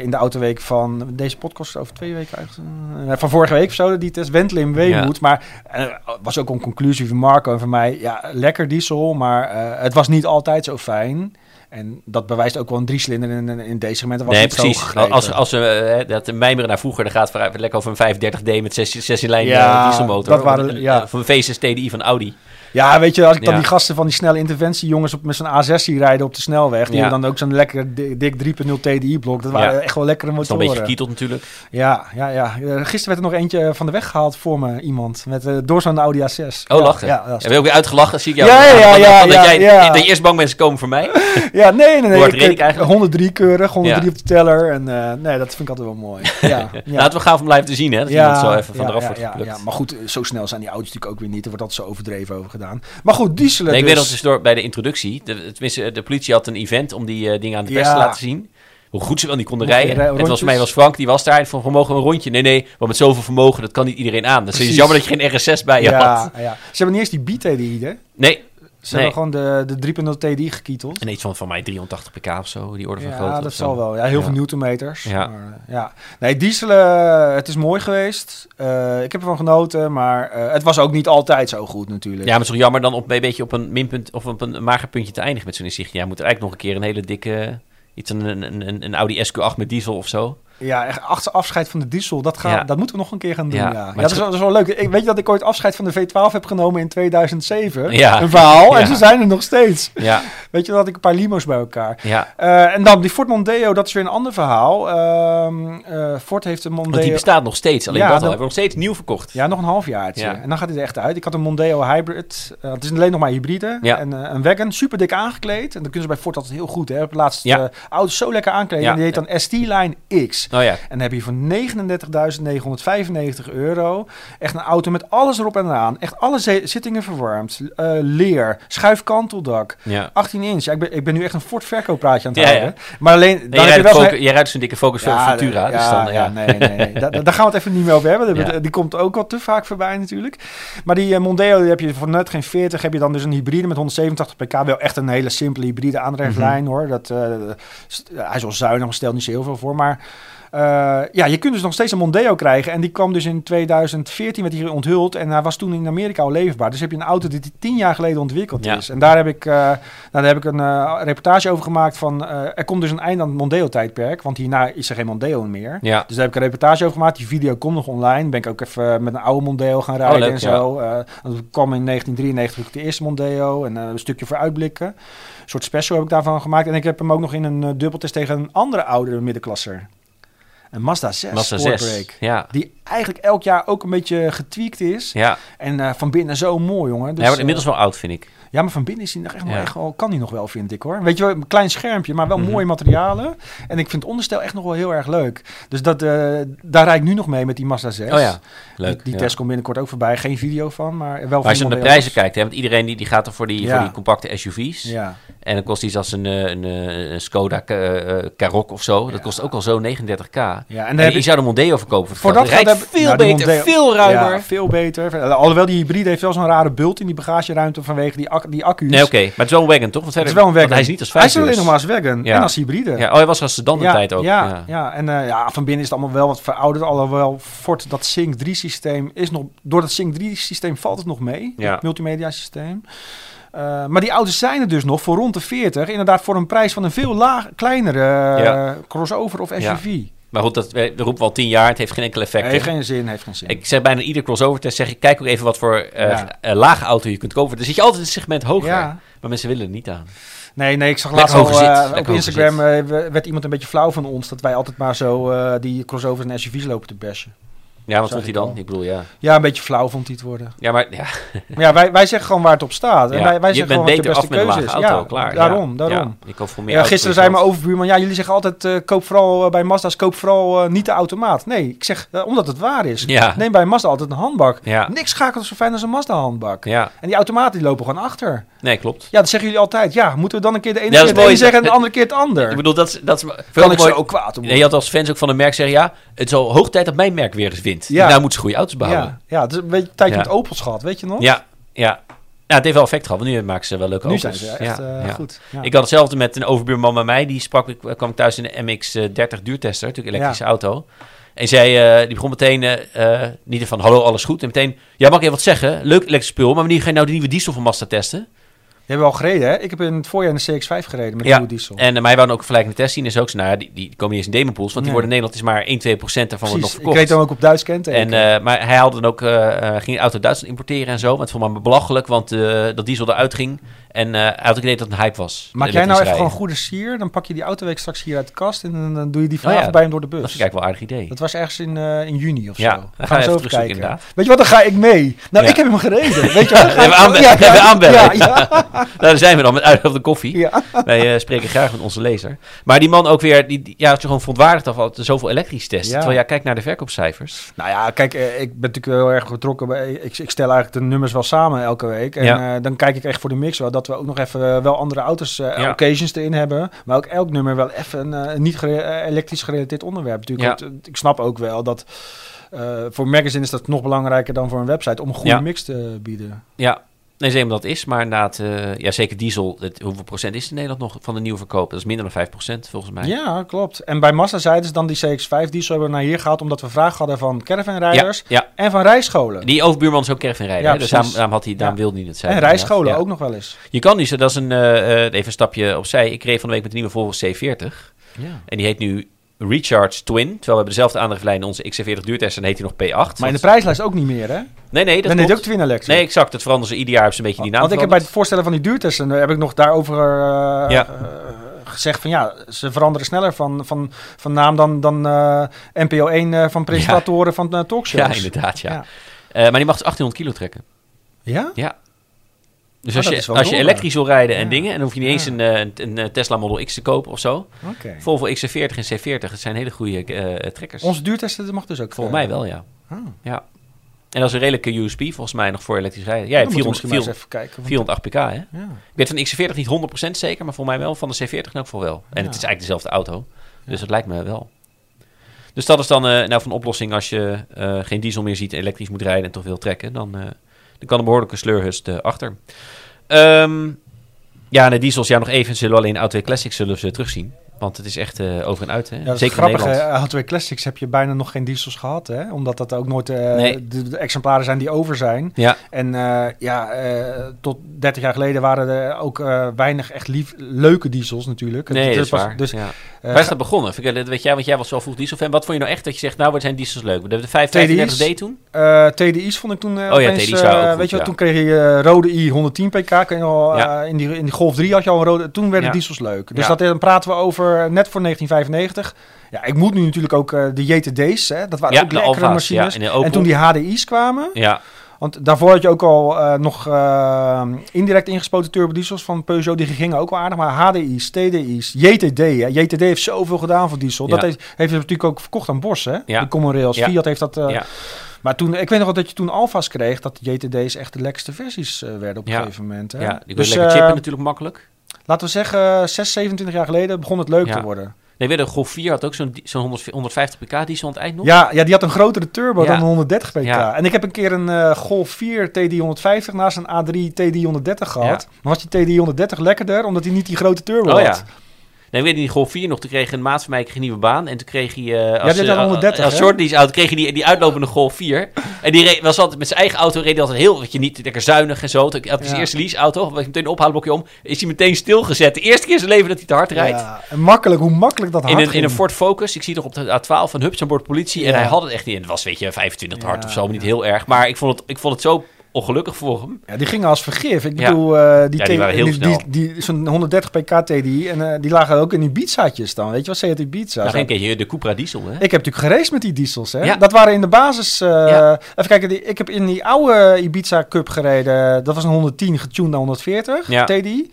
in de autoweek van deze podcast over twee weken eigenlijk. van vorige week of zo, die test wentelen in weemoed. Maar eh, was ook een conclusie van Marco en van mij. Ja, lekker diesel, maar het was niet altijd zo fijn. En dat bewijst ook wel een driecilinder in, in, deze segmenten. Was Nee, precies. Als, als we eh, dat mijmeren naar vroeger, dan gaat het lekker over een 530D met 6, 6 lijn Ja, dieselmotor. dat waren- ja. Of een V6 TDI van Audi. Ja, weet je, als ik dan Ja. die gasten van die snelle interventiejongens op met zo'n A6 zie rijden op de snelweg, die Ja. hebben dan ook zo'n lekker di- dik 3.0 TDI-blok. Dat waren Ja. echt wel lekkere Dat is motoren. een beetje kieteld natuurlijk. Ja, ja, ja. Eh, Gisteren werd er nog eentje van de weg gehaald voor me, iemand, met, eh, door zo'n Audi A6. Oh, lachen. Ja, Ja, ben je ook weer uitgelachen? Zie ik jou. Ja, ja, ja, Dat- jij, ja. Dat je eerst bang mensen komen voor mij. ja, nee, nee, nee. Ik- eigenlijk? 103 keurig, 103 Ja. op de teller. En eh, nee, dat vind ik altijd wel mooi. Ja. Laten we gaan van blijven te zien, hè? Dat iemand zo even van eraf ja, wordt ja, geplukt. ja. Maar goed, zo snel zijn die auto's natuurlijk ook weer niet. Er wordt altijd zo overdreven over gedaan. Maar goed, dieselen Nee, ik weet dus. dus door bij de introductie. De, tenminste, de politie had een event om die eh, dingen aan de pers Ja. te laten zien. Hoe goed ze wel niet konden Mocht rijden. rij- En het was mij was Frank, die was daar. En van, we mogen een rondje. Nee, nee, want met zoveel vermogen, dat kan niet iedereen aan. Dus het is jammer dat je geen RS6 bij je ja, had. ja. Ze hebben niet eens die B-TDI, hè? Nee, Ze Nee. hebben gewoon de, de 3.0 TDI gekieteld. en iets van, van mij 380 pk of zo, die orde van Ja, grootte. dat of zo. zal wel. Ja, heel Ja. veel newtonmeters. Ja. Maar, eh, ja. Nee, dieselen, het is mooi geweest. Eh, ik heb ervan genoten, maar eh, het was ook niet altijd zo goed natuurlijk. Ja, maar het is jammer dan op, een beetje op een minpunt of op een mager puntje te eindigen met zo'n Insignia. Je moet er eigenlijk nog een keer een hele dikke, iets een, een, een, een Audi SQ8 met diesel of zo. Ja, echt achter afscheid van de diesel, dat, gaat, Ja. dat moeten we nog een keer gaan doen. Ja, Ja, het dat, is wel- dat is wel leuk. Ik, weet je dat ik ooit afscheid van de V12 heb genomen in 2007? Ja. Een verhaal. En ze zijn er nog steeds. Ja, Weet je, dat had ik een paar limo's bij elkaar. ja. Eh, en dan die Ford Mondeo, dat is weer een ander verhaal. Ehm, eh, Ford heeft een Mondeo... Want die bestaat nog steeds. Alleen dat al. Hebben we nog steeds nieuw verkocht. Ja, nog een halfjaartje. Ja. En dan gaat hij er echt uit. Ik had een Mondeo Hybrid. Eh, het is alleen nog maar hybride. En een wagon, super dik aangekleed. En dat kunnen ze bij Ford altijd heel goed. Hè. Op het laatst Ja. eh, auto's zo lekker aankleden. En die heet dan ST-Line X. Oh ja. En dan heb je voor 39.995 euro echt een auto met alles erop en eraan. Echt alle zittingen verwarmd. eh, leer, schuifkanteldak. ja. 18 inch. Ja, ik, ben, ik ben nu echt een Ford verkooppraatje aan het Ja, houden. Maar alleen... Nee, Dan jij, heb je rijdt wel jij rijdt zo'n dikke Focus ja, ja, dus dan, ja. nee, nee, nee. Daar, daar gaan we het even niet meer over hebben. Die komt ook al te vaak voorbij natuurlijk. Maar die eh, Mondeo, die heb je voor net geen 40, heb je dan dus een hybride met 187 pk. Wel echt een hele simpele hybride aandrijflijn Mhm. hoor. Dat, eh, hij is wel zuinig, maar stelt niet zo heel veel voor. Maar ja, je kunt dus nog steeds een Mondeo krijgen. En die kwam dus in 2014 werd hij onthuld. En hij was toen in Amerika al leverbaar. Dus heb je een auto die tien jaar geleden ontwikkeld Ja. is. En daar heb ik, eh, nou, daar heb ik een eh, reportage over gemaakt van... eh, er komt dus een einde aan het Mondeo-tijdperk. Want hierna is er geen Mondeo meer. Ja. Dus daar heb ik een reportage over gemaakt. Die video komt nog online. Ben ik ook even met een oude Mondeo gaan rijden Oh, leuk, en zo. Eh, dat kwam in 1993 ook de eerste Mondeo. En eh, een stukje voor uitblikken. Een soort special heb ik daarvan gemaakt. En ik heb hem ook nog in een eh, dubbeltest tegen een andere oudere middenklasser. Een Mazda 6 Mazda Sportbrake. 6. Ja. Die eigenlijk elk jaar ook een beetje getweakt is. Ja. En eh, van binnen zo mooi, jongen. Dus, hij wordt inmiddels wel oud, vind ik. eh, ja, maar van binnen is hij nog echt, Ja. echt wel, kan hij nog wel, vind ik hoor. Weet je wel, een klein schermpje, maar wel Mhm. mooie materialen. En ik vind het onderstel echt nog wel heel erg leuk. Dus dat, eh, daar rijd ik nu nog mee met die Mazda 6. Oh ja, leuk. Die, die ja. test komt binnenkort ook voorbij. Geen video van, maar wel Maar als je naar de prijzen kijkt, hè, want iedereen die, die gaat er voor die, Ja. voor die compacte SUV's. Ja. En dan kost iets als een, eh, een, eh, een Skoda eh, eh, Karoq of zo. Dat kost ook al zo 39k. Ja, en En, je ik- zou de Mondeo verkopen voor, Voor dat veel nou, die beter, veel ruimer. Ja, veel beter. Alhoewel die hybride heeft wel zo'n rare bult in die bagageruimte vanwege die, ac die accu's. Nee, oké. Maar het is wel een wagon, toch? Want Het is wel een wagon. hij is niet als Hij is alleen nog maar als wagon Ja. en als hybride. Ja, oh, hij was als sedan de ja, tijd ook. Ja, Ja. ja. en eh, ja, van binnen is het allemaal wel wat verouderd. Alhoewel Ford dat Sync 3 systeem is nog... Door dat Sync 3 systeem valt het nog mee. Ja. Het multimedia systeem. Eh, maar die auto's zijn er dus nog voor rond de 40. Inderdaad voor een prijs van een veel laag, kleinere eh, crossover of. SUV. Maar goed, dat, roepen we al tien jaar. Het heeft geen enkel effect. Heeft geen zin, heeft geen zin. Ik zeg bijna ieder crossover test, zeg ik, kijk ook even wat voor eh, Ja. eh, lage auto je kunt kopen. Dan zit je altijd een segment hoger. Ja. Maar mensen willen er niet aan. Nee, nee, ik zag laatst al eh, op Instagram eh, we- werd iemand een beetje flauw van ons dat wij altijd maar zo eh, die crossovers en SUV's lopen te bashen. Ja, wat vond hij dan? Ik bedoel, ja. Ja, een beetje flauw vond hij het worden. Ja, maar ja, Maar ja, wij, wij zeggen gewoon waar het op staat. En ja. wij, wij je zeggen bent gewoon wat de beter af beste met een keuze lage auto, ja, klaar. Daarom, ja. daarom. Ja, ik koop voor meer Ja, gisteren zei mijn overbuurman, ja, jullie zeggen altijd, eh, koop vooral eh, bij Mazda's, koop vooral eh, niet de automaat. Nee, ik zeg, omdat het waar is. Neem bij Mazda altijd een handbak. Ja. Niks schakelt zo fijn als een Mazda handbak. Ja, En die automaten die lopen gewoon achter. Nee, klopt. Ja, dat zeggen jullie altijd. Ja, moeten we dan een keer de ene Ja, keer mooi. ene zeggen en de andere keer het ander. Ik bedoel, dat, is- dat is kan ik mooi. zo kwaad om Nee, je had als fans ook van een merk zeggen, ja, het is al hoog tijd dat mijn merk weer eens wint. Ja. Nou moeten ze goede auto's bouwen. Ja, ja, het is een beetje een tijdje Ja. met Opels gehad, weet je nog? Ja, ja. Ja, het heeft wel effect gehad, want nu maken ze wel leuke Nu auto's. zijn ze echt ja, eh, goed. Ja. Ik had hetzelfde met een overbuurman bij mij. Die sprak, ik kwam thuis in de MX-30 duurtester, natuurlijk elektrische auto. En zij, eh, die begon meteen, eh, eh, niet van hallo, alles goed. En meteen, ja, mag ik even wat zeggen? Leuk elektrisch spul, maar wanneer ga je nou de nieuwe diesel van Mazda testen? Hebben al gereden, hè? Ik heb in het voorjaar een CX-5 gereden met Ja, nieuwe diesel. En uh, mij wouden ook vergelijkende test zien. En zo ook zo, nou die, die komen niet eens in demopools. Want die worden in Nederland is maar 1, 2 procent daarvan wordt nog Precies, ik verkocht. reed dan ook op Duits kenteken. En, eh, maar hij haalde dan ook, eh, eh, ging auto uit Duitsland importeren en zo. Want het vond me belachelijk, want eh, dat diesel eruit ging. En hij had ook idee dat het een hype was. Maak jij nou even gewoon goede sier, dan pak je die autoweek straks hier uit de kast en dan, dan doe je die Oh vanavond ja, bij hem door de bus. Dat is eigenlijk wel een aardig idee. Dat was ergens in, eh, in juni of Ja, zo. We gaan we zo even inderdaad. Weet je wat, dan ga ik mee. Nou, Ja. ik heb hem gereden. Weet je wat? Even ik- aanbellen, even aanbellen. Nou, daar zijn we dan met uit op de koffie. ja. Wij eh, spreken graag met onze lezer. Maar die man ook weer, die, die- ja, het is gewoon verontwaardigd af altijd zoveel elektrisch testen. Terwijl ja, kijk naar de verkoopcijfers. Nou ja, kijk, ik ben natuurlijk heel erg betrokken bij... Ik, ik stel eigenlijk de nummers wel samen elke week. En Ja. dan kijk ik echt voor de mix wel. Dat we ook nog even eh, wel andere auto's, eh, Ja. occasions erin hebben. Maar ook elk nummer wel even een eh, niet gere- elektrisch gerelateerd onderwerp. Natuurlijk, want, ik snap ook wel dat... voor magazine is dat nog belangrijker dan voor een website... om een goede Ja. mix te bieden. Ja, nee, zeker dat is. Maar inderdaad, eh, ja, zeker diesel. Het, hoeveel procent is in Nederland nog van de nieuwe verkoop? Dat is minder dan 5 procent volgens mij. Ja, klopt. En bij Mazda zeiden ze dan die CX-5 diesel hebben we naar hier gehaald... omdat we vraag hadden van caravanrijders ja. en van rijscholen. Die overbuurman is ook caravan rijden. Ja, dus daarom, daarom, had hij, daarom Ja. wilde hij het zijn. en rijscholen. Ja. ook nog wel eens. Je kan dus, dat is een, eh, eh, even een stapje opzij. Ik reed van de week met de nieuwe Volvo C40. Ja. En die heet nu Recharge Twin. Terwijl we hebben dezelfde aandrijflijn in onze XC40 duurtest en heet hij nog P8. Maar in de prijslijst ook niet meer, hè? Nee, nee, dat klopt. ook Twin Electric. Nee, exact. Dat veranderen ze ieder jaar. Hebben ze een beetje die naam Want ik heb bij het voorstellen van die duurtesten eh, heb ik nog daarover eh, Ja. eh, gezegd van ja, ze veranderen sneller van, van, van naam dan, dan NPO 1 eh, van presentatoren van uh, talkshows. Ja, inderdaad, ja. Ja. Maar die mag dus 1800 kilo trekken. Ja? Ja. Dus Oh, als, dat je, als je elektrisch wil rijden en Ja. dingen, en dan hoef je niet Ja. eens een, eh, een, een, eh, Tesla Model X te kopen of zo. Oké. Volvo XC40 en C40, het zijn hele goede eh, trekkers. Onze duurtesten dat mag dus ook. Volgens mij wel, ja. ah. ja. En dat is een redelijke USP volgens mij nog voor elektrisch rijden. Ja, we 400, misschien maar eens 400, even kijken. want- 408 pk, hè? Ja. Ik weet van de XC40 niet 100% zeker, maar volgens mij wel. Van de C40 in elk geval wel. En Ja. het is eigenlijk dezelfde auto. Dus Ja. dat lijkt me wel. Dus dat is dan nou van een oplossing als je geen diesel meer ziet en elektrisch moet rijden en toch wil trekken. Dan, dan kan een behoorlijke sleurhust eh, achter. Ehm, ja, en de diesels, ja nog even, zullen we alleen Auto Classic zullen ze terugzien. Want het is echt eh, over en uit. Hè? Ja, Zeker grappig. Auto 2 Classics heb je bijna nog geen diesels gehad, hè? Omdat dat ook nooit eh, Nee. de, de exemplaren zijn die over zijn. Ja, En eh, ja, tot 30 jaar geleden waren er ook weinig echt lief, leuke diesels natuurlijk. nee, Het dat is waar. Dus ja. Waar is dat begonnen? Vind ik, dat weet jij, want jij was wel vroeg dieselfan. Wat vond je nou echt dat je zegt, nou, wat zijn diesels leuk? We hebben de 535D toen? TDI's vond ik toen Oh ja, TDI's waren ook goed, weet je ja. toen kreeg je rode i 110 pk. Al, in, die, in die Golf 3 had je al een rode. Toen werden diesels leuk. Dus dat, dan praten we over net voor 1995. Ja, ik moet nu natuurlijk ook eh, de JTD's. Hè, dat waren Ja, ook de lekkere ja, machines. en toen die HDI's kwamen. Ja, Want daarvoor had je ook al eh, nog eh, indirect ingespoten turbodiesels van Peugeot. Die gingen ook wel aardig. Maar HDI's, TDI's, JTD. Hè. JTD heeft zoveel gedaan voor diesel. Ja. Dat heeft, heeft het natuurlijk ook verkocht aan Bosch. Hè? Ja. De Common Rails. Fiat heeft dat... eh, ja. maar toen, ik weet nog wel dat je toen Alfa's kreeg, dat de JTD's echt de lekkerste versies eh, werden op een Ja. gegeven moment. Hè? ja. Die dus, lekker eh, chippen natuurlijk makkelijk. Laten we zeggen, 6, 27 jaar geleden begon het leuk Ja. te worden. Nee, weer de Golf 4 had ook zo'n zo'n 100 150 pk aan het eind nog. Ja, ja, die had een grotere turbo Ja. dan een 130 pk. Ja. En ik heb een keer een eh, Golf 4 TD150 naast een A3 TD130 gehad. Dan was die TD130 lekkerder, omdat hij niet die grote turbo Oh ja. Nee, weet je, die Golf 4 nog, toen kreeg een maat van mij kreeg een nieuwe baan. En toen kreeg hij... eh, die had eh, 130, Als shortlease auto kreeg hij die, die uitlopende Golf 4. En die reed, was altijd met zijn eigen auto, reed hij altijd heel, weet je, niet lekker zuinig en zo. Toen had hij zijn Ja. eerste leaseauto, was meteen een ophaalblokje om, is hij meteen stilgezet. De eerste keer in zijn leven dat hij te hard rijdt. Ja, en makkelijk, hoe makkelijk dat In hard een, in een Ford Focus, ik zie toch op de A12 van Hups aan boord politie. En Ja. hij had het echt niet. En het was, weet je, 25 te hard Ja, of zo, maar niet ja. heel erg. Maar ik vond het, ik vond het zo ongelukkig voor hem. Ja, die gingen als vergif. Ik Ja. bedoel, eh, die, Ja, die waren heel die, snel. die, die- zo'n 130 pk TDI. En eh, die lagen ook in die Ibiza's dan. Weet je wat Seat Ibiza? Nou, geen keer de Cupra diesel, hè? Ik heb natuurlijk geraced met die diesels. Hè? Ja. Dat waren in de basis. eh, Ja. Even kijken, die, ik heb in die oude Ibiza Cup gereden. Dat was een 110 getuned naar 140 Ja. TDI.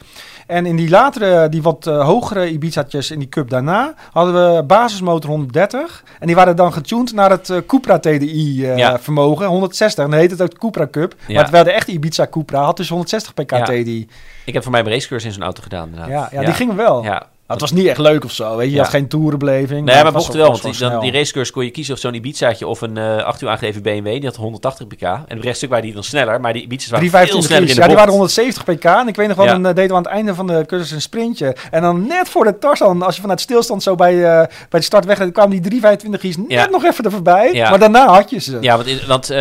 En in die latere, die wat eh, hogere Ibiza'tjes in die Cup daarna, hadden we basismotor 130. En die waren dan getuned naar het eh, Cupra TDI eh, Ja. vermogen, 160. En dan heet het ook Cupra Cup. Ja. Maar terwijl de echte Ibiza Cupra had dus 160 pk Ja. TDI. Ik heb voor mij mijn racecursus in zo'n auto gedaan, inderdaad. Ja, ja, die gingen wel. Ja. Nou, het was niet echt leuk of zo, weet je. Je Ja. had geen toerenbeleving. Nee, maar het was mocht wel, want die, dan, die snel. racecursus kon je kiezen of zo'n Ibizaatje of een eh 8 uur aangedreven BMW. Die had 180 pk. En het rechtstuk waren die dan sneller, maar die Ibiza's waren veel 325 sneller in de ja, die waren 170 pk. En ik weet nog wel, Ja. dan eh, deden we aan het einde van de cursus een sprintje. En dan net voor de Tarzan, als je vanuit stilstand zo bij, eh, bij de start weg, dan kwamen die 325 G's net Ja. nog even er voorbij. Maar daarna had je ze. Ja, want, in- want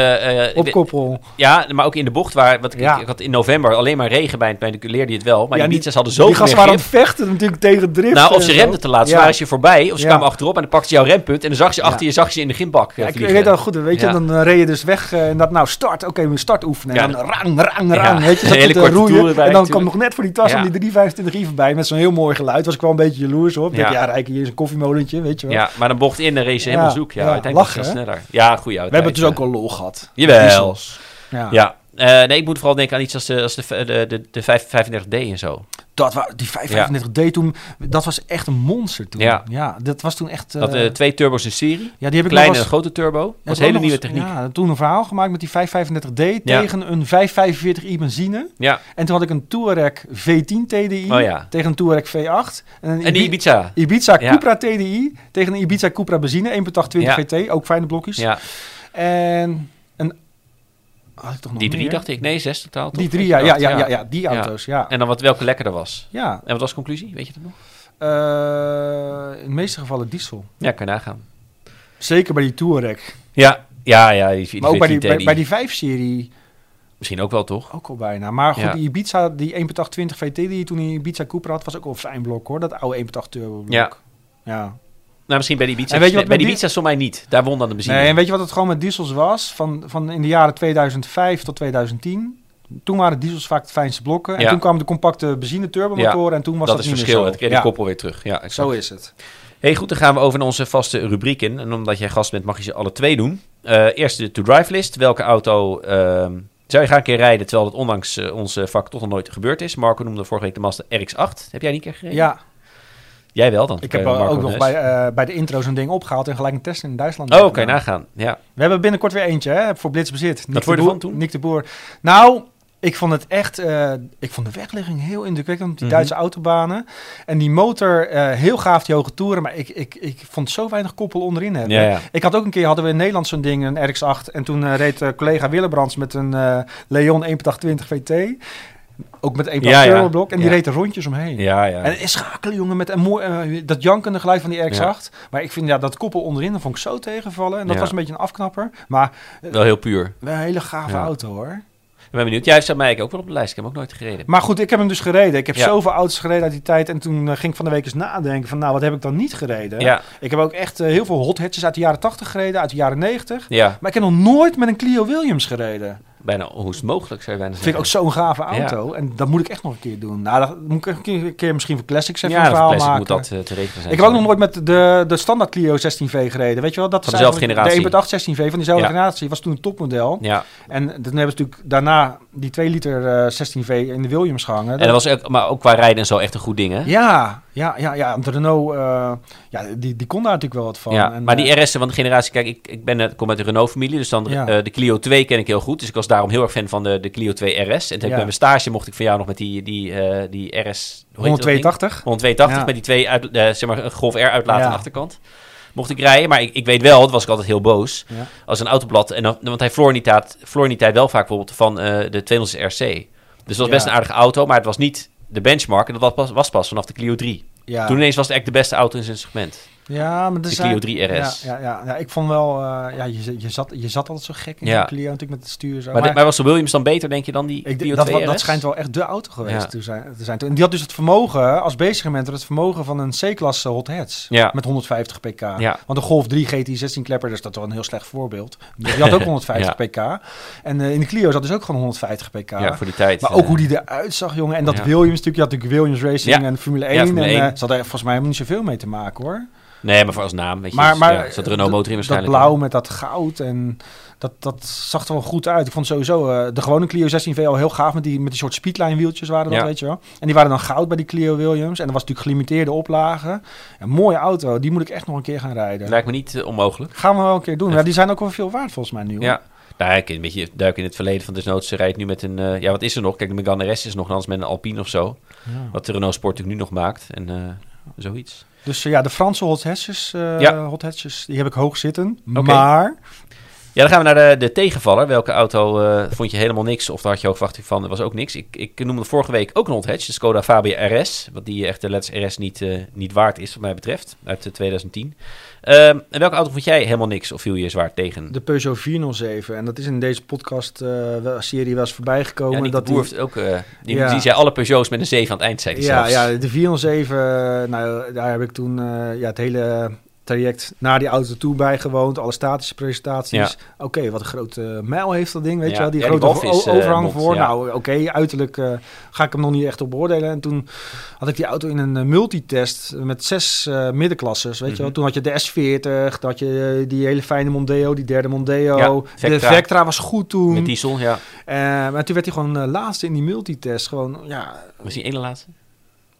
op koppel. ja, maar ook in de bocht waar, wat ik, Ja. ik had in november alleen maar regen bij, bij de leerde je het wel, maar Ja, die die- Ibiza's hadden zo Die gasten waren aan het vechten natuurlijk tegen drift. Nou, of ze zo. remden te laat, ze Ja. waren je voorbij, of ze kwamen achterop en dan pakten ze jouw rempunt en dan zag je achter je, zag je in de gimbak eh, Ja, ik, weet dat goed, weet je, dan eh, reed je dus weg eh, en dat nou start, oké, we start oefenen. En dan rang, rang, rang, weet je, hele korte roeien. en dan kwam nog net voor die tas aan die 325 i voorbij met zo'n heel mooi geluid. Was ik wel een beetje jaloers op. Ja. ja, rijk hier is een koffiemolentje, weet je wel. Ja, maar dan bocht in en race ze helemaal zoek. Ja, uiteindelijk sneller. Ja, goede auto. We hebben het dus ook al lol gehad. Jawel. Ja. Eh, nee, ik moet vooral denken aan iets als de, als de, de, de, de 535D en zo. Dat wa die 535D toen, dat was echt een monster toen. Ja. Ja, dat was toen echt... Dat eh, eh, twee turbo's in serie. ja, die heb ik Kleine en grote turbo. Dat ja, was ik hele nieuwe techniek. Ja. Ja, toen een verhaal gemaakt met die 535D Ja. tegen een 545i benzine. En toen had ik een Touareg V10 TDI Oh ja. tegen een Touareg V8. En, een En Ibiza. Ibiza Ja. Cupra TDI tegen een Ibiza Cupra benzine 1.820 Ja. VT, ook fijne blokjes. Ja, En een... Had ik toch nog die drie meer? dacht ik. Nee, zes totaal. toch? Die drie, ja, ja, ja, ja, ja, die auto's, ja. En dan wat welke lekkerder was. Ja, En wat was de conclusie? Weet je dat nog? eh, in de meeste gevallen diesel. Ja, kan je nagaan. Zeker bij die Touareg. Ja, ja, ja. Die, die Maar ook bij die, 14 bij, bij die 5-serie Misschien ook wel, toch? ook al bijna. Maar goed, Ja. die Ibiza, die 1.820 VT die je toen in Ibiza Cooper had, was ook wel een fijn blok hoor. Dat oude 1.8 turbo blok. Ja. ja. Nou, misschien bij die Ibiza. En weet je wat nee, bij die Ibiza stond mij niet. Daar won dan de benzine. Nee, en weet je wat het gewoon met diesels was? Van, van in de jaren 2005 tot 2010. Toen waren diesels vaak de fijnste blokken. En Ja. toen kwamen de compacte benzine turbomotoren. En toen was dat dat, is niet verschil. meer Het kreeg de Ja, koppel weer terug. Ja, exact. zo is het. Hey, goed, dan gaan we over naar onze vaste rubrieken. En omdat jij gast bent, mag je ze alle twee doen. Eh, eerst de to-drive list. Welke auto ehm, zou je graag een keer rijden, terwijl het ondanks eh, onze vak toch nog nooit gebeurd is? Marco noemde vorige week de Mazda RX-8. Heb jij die een keer gereden? Ja, Jij wel dan? ik heb Eh, eh, Marco ook nog bij, eh, bij de intro zo'n ding opgehaald en gelijk een test in Duitsland. Oh, kan je nagaan. Ja. We hebben binnenkort weer eentje hè, voor Blitzbezit. Nick vond de Boer- toen? Nick de Boer. Nou, ik vond het echt... ik vond de wegligging heel indrukwekkend op die Mhm. Duitse autobanen. En die motor, heel gaaf die hoge toeren. Maar ik, ik, ik vond zo weinig koppel onderin hebben. Ja, ja. Ik had ook een keer, hadden we in Nederland zo'n ding, een RX-8. En toen reed collega Willebrands met een Leon 1.820 VT. Ook met één Ja, ja. turboblok. En die Ja. reed er rondjes omheen. Ja, ja. En schakelen, jongen, met een mooi, eh, dat jankende geluid van die RX-8. Maar ik vind ja, dat koppel onderin, dat vond ik zo tegenvallen. En dat was een beetje een afknapper. Maar Wel heel puur. wel een hele gave auto, hoor. Ik ben benieuwd. Jij staat mij ook wel op de lijst. Ik heb hem ook nooit gereden. Maar goed, ik heb hem dus gereden. Ik heb Ja. zoveel auto's gereden uit die tijd. En toen eh, ging ik van de week eens nadenken van, nou, wat heb ik dan niet gereden? Ja, Ik heb ook echt eh, heel veel hot hatches uit de jaren 80 gereden, uit de jaren 90. ja. Maar ik heb nog nooit met een Clio Williams gereden. Bijna hoe is het mogelijk, zou je bijna vind ik ook zo'n gave auto. En dat moet ik echt nog een keer doen. Nou, dat moet ik een keer, een keer misschien voor Classics even ja, een verhaal maken. moet dat eh, te regelen zijn. Ik heb ook nog nooit met de, de standaard Clio 16V gereden. Weet je wel? Dat Van dezelfde generatie. De 1.8 16V van diezelfde Ja. generatie. Was toen een topmodel. Ja, En toen hebben ze natuurlijk daarna die 2 liter eh, 16V in de Williams gehangen. en dat was ook, maar ook qua rijden en zo echt een goed ding, hè? Ja, ja, ja, ja. De Renault, eh, ja, die, die kon daar natuurlijk wel wat van. Ja, En, maar eh, die RS'en van de generatie, kijk, ik, ik ben, ik kom uit de Renault-familie, dus dan Ja. eh, de Clio 2 ken ik heel goed. Dus ik was daarom heel erg fan van de, de Clio 2 RS. En toen Ja. bij mijn stage mocht ik van jou nog met die, die, eh, die RS... hoe heet dat ding? 182. 182 Ja. met die twee uit, eh, zeg maar, een Golf R uitlaat aan de achterkant. Mocht ik rijden, maar ik, ik weet wel, dat was ik altijd heel boos, Ja. als een autoblad. En dan, want hij die tijd, verloor in die tijd wel vaak bijvoorbeeld van eh, de 200 RC. Dus dat was best een aardige auto, maar het was niet de benchmark. En dat was pas, was pas vanaf de Clio 3. Ja. Toen ineens was het echt de beste auto in zijn segment. Ja, maar er De Clio 3 RS. Ja, ja, ja, ja, ik vond wel, eh, ja, je, je, zat, je zat altijd zo gek in Ja. Clio natuurlijk met het stuur. Zo. Maar, was de Williams dan beter, denk je, dan die ik, Clio dat, 2 wa- dat schijnt wel echt de auto geweest te, zijn, te zijn. En die had dus het vermogen, als B-segment, het vermogen van een C-klasse hot hatch. Ja. Met 150 pk. Ja. Want de Golf 3 GT 16 klepper, dus dat is wel een heel slecht voorbeeld. Die had ook 150 pk. En eh, in de Clio zat dus ook gewoon 150 pk. Ja, voor die tijd. Maar eh, ook hoe die eruit zag, jongen. En dat. Williams natuurlijk, je had natuurlijk Williams Racing en Formule 1. Ja, Formule en 1. eh, ze hadden volgens mij helemaal niet zoveel mee te maken, hoor. Nee, maar voor als naam, weet je. Maar, dus, maar ja, zat Renault motor in dat waarschijnlijk. blauw met dat goud en dat, dat zag er wel goed uit. Ik vond sowieso eh, de gewone Clio 16V al heel gaaf met die, met die soort speedline wieltjes waren dat, Ja. weet je wel. En die waren dan goud bij die Clio Williams. En dat was natuurlijk gelimiteerde oplagen. Een mooie auto, die moet ik echt nog een keer gaan rijden. Lijkt me niet eh, onmogelijk. Gaan we wel een keer doen. Ja, die zijn ook wel veel waard volgens mij nu. hoor. Ja. Nou, ik een beetje duiken in het verleden van desnoods. Ze rijdt nu met een... eh, ja, wat is er nog? Kijk, de Megane RS is nog anders met een Alpine of zo. Ja. Wat de Renault Sport natuurlijk nu nog maakt. En zoiets. Dus eh, ja, de Franse hot hatches, eh, Ja. hot hatches, die heb ik hoog zitten. Maar Ja, dan gaan we naar de, de tegenvaller. Welke auto eh, vond je helemaal niks? Of daar had je hoog verwachting van? Er was ook niks. Ik, ik noemde vorige week ook een hatch. De Skoda Fabia RS. Wat die echt de letters RS niet, eh, niet waard is, wat mij betreft. Uit eh, 2010. Ehm, en welke auto vond jij helemaal niks? Of viel je zwaar tegen? de Peugeot 407. En dat is in deze podcast eh, wel- serie wel eens voorbij gekomen. ja, dat die- heeft ook... eh, die, Ja. die zei alle Peugeots met een 7 aan het eind, zei hij Ja, zelfs. ja, de 407, eh, nou, daar heb ik toen eh, ja, het hele traject naar die auto toe bijgewoond. Alle statische presentaties. Oké, wat een grote mijl heeft dat ding, weet Ja. je wel. Die Ja, grote eh, overhang voor. Nou, oké, uiterlijk eh, ga ik hem nog niet echt op beoordelen. En toen had ik die auto in een eh, multitest met zes middenklasses, weet je wel. Mhm. Toen had je de S40, toen had je die hele fijne Mondeo, die derde Mondeo. De Vectra. Was goed toen. Met diesel, ja. Maar toen werd hij gewoon laatste in die multitest. Gewoon, ja, Was die ene laatste?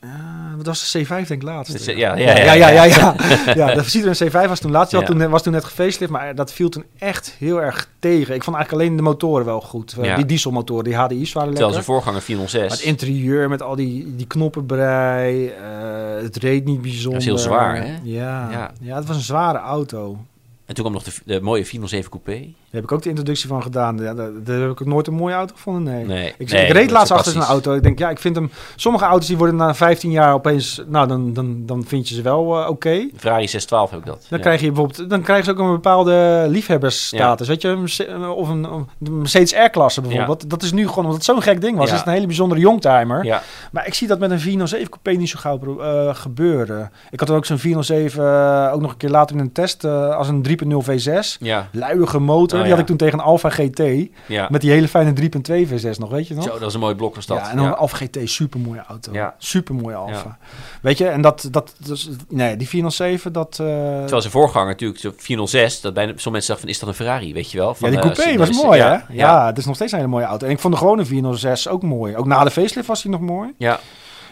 Ja, dat was de C5 denk ik laatst. Ja, ja, ja, ja, ja, ja, ja. de Citroën C5 was toen laatst. Die had Ja. toen, was toen net gefacelift, maar dat viel toen echt heel erg tegen. Ik vond eigenlijk alleen de motoren wel goed. Eh. Die dieselmotoren, die HDI's waren Terwijl lekker. zijn voorganger Maar het 406. interieur met al die, die knoppenbrei, eh, het reed niet bijzonder. Dat is heel zwaar, hè? Ja. Ja. het was een zware auto. En toen kwam nog de, de mooie 407 Coupé. Daar heb ik ook de introductie van gedaan. Ja, daar, daar heb ik ook nooit een mooie auto gevonden, nee. Nee, Ik, nee, ik reed laatst achter zijn auto. Ik denk, ja, ik vind hem... Sommige auto's die worden na 15 jaar opeens... Nou, dan, dan, dan vind je ze wel eh, oké. De Ferrari 612 heb ik dat. Dan ja. krijg je bijvoorbeeld... Dan krijgen ze ook een bepaalde liefhebbersstatus. Weet je, een Merce- of een, een Mercedes R-klasse bijvoorbeeld. Dat is nu gewoon, omdat het zo'n gek ding was. Het is een hele bijzondere youngtimer. Ja, Maar ik zie dat met een 407 coupé niet zo gauw eh, gebeuren. Ik had ook zo'n 407 eh, ook nog een keer later in een test als een 3.0 V6. ja, Luiige motor. Oh, die had ik toen tegen een Alfa GT. ja. Met die hele fijne 3.2 V6 nog, weet je nog? Zo, dat was een mooi blok dat. Ja, en dan een Alfa GT, super mooie auto. Ja. Super mooie Alfa. Weet je, en dat, dat, dus, nee, die 407, dat. eh, Terwijl zijn voorganger natuurlijk, de 406, dat bijna sommige mensen dachten van, is dat een Ferrari, weet je wel? Van, ja, die eh, coupé was mooi, ja, hè? Ja, Ja. het is nog steeds een hele mooie auto. En ik vond de gewone 406 ook mooi. Ook na de facelift was hij nog mooi. ja.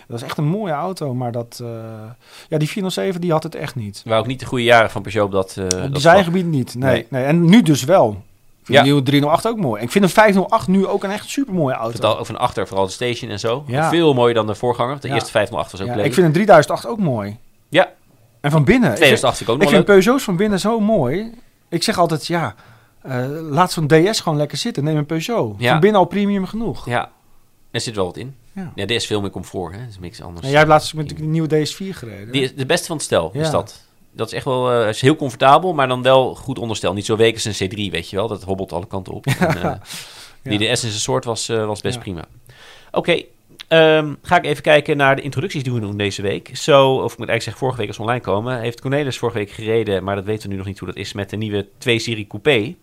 Dat was echt een mooie auto, maar dat, eh, ja, die 407 die had het echt niet. waren ook niet de goede jaren van Peugeot op dat, eh Op dat vlak. gebied niet. Nee, Nee. nee. En nu dus wel. Ik vind Ja. de nieuwe 308 ook mooi. En ik vind een 508 nu ook een echt super mooie auto. Vertel over een achter, vooral de station en zo. Ja. Veel mooier dan de voorganger. De Ja. eerste 508 was ook leuk. ik vind een 3008 ook mooi. Ja. En van binnen. ik vind- 2008 vind ik ook Ik nog vind leuk. Peugeots van binnen zo mooi. Ik zeg altijd, ja, eh, laat zo'n DS gewoon lekker zitten. Neem een Peugeot. Van binnen al premium genoeg. Ja. Er zit wel wat in. Ja. Ja, is veel meer comfort, hè. Dat is niks anders. En jij hebt laatst met de nieuwe DS4 gereden. Die is de beste van het stel, is dat. Dat is echt wel eh, is heel comfortabel, maar dan wel goed onderstel. Niet zo week als een C3, weet je wel. Dat hobbelt alle kanten op. En, eh, Die de S in zijn soort was, eh, was best prima. Oké, ehm, ga ik even kijken naar de introducties die we doen deze week. Zo, of ik moet eigenlijk zeggen, vorige week als online komen, heeft Cornelis vorige week gereden, maar dat weten we nu nog niet hoe dat is, met de nieuwe 2-serie coupé.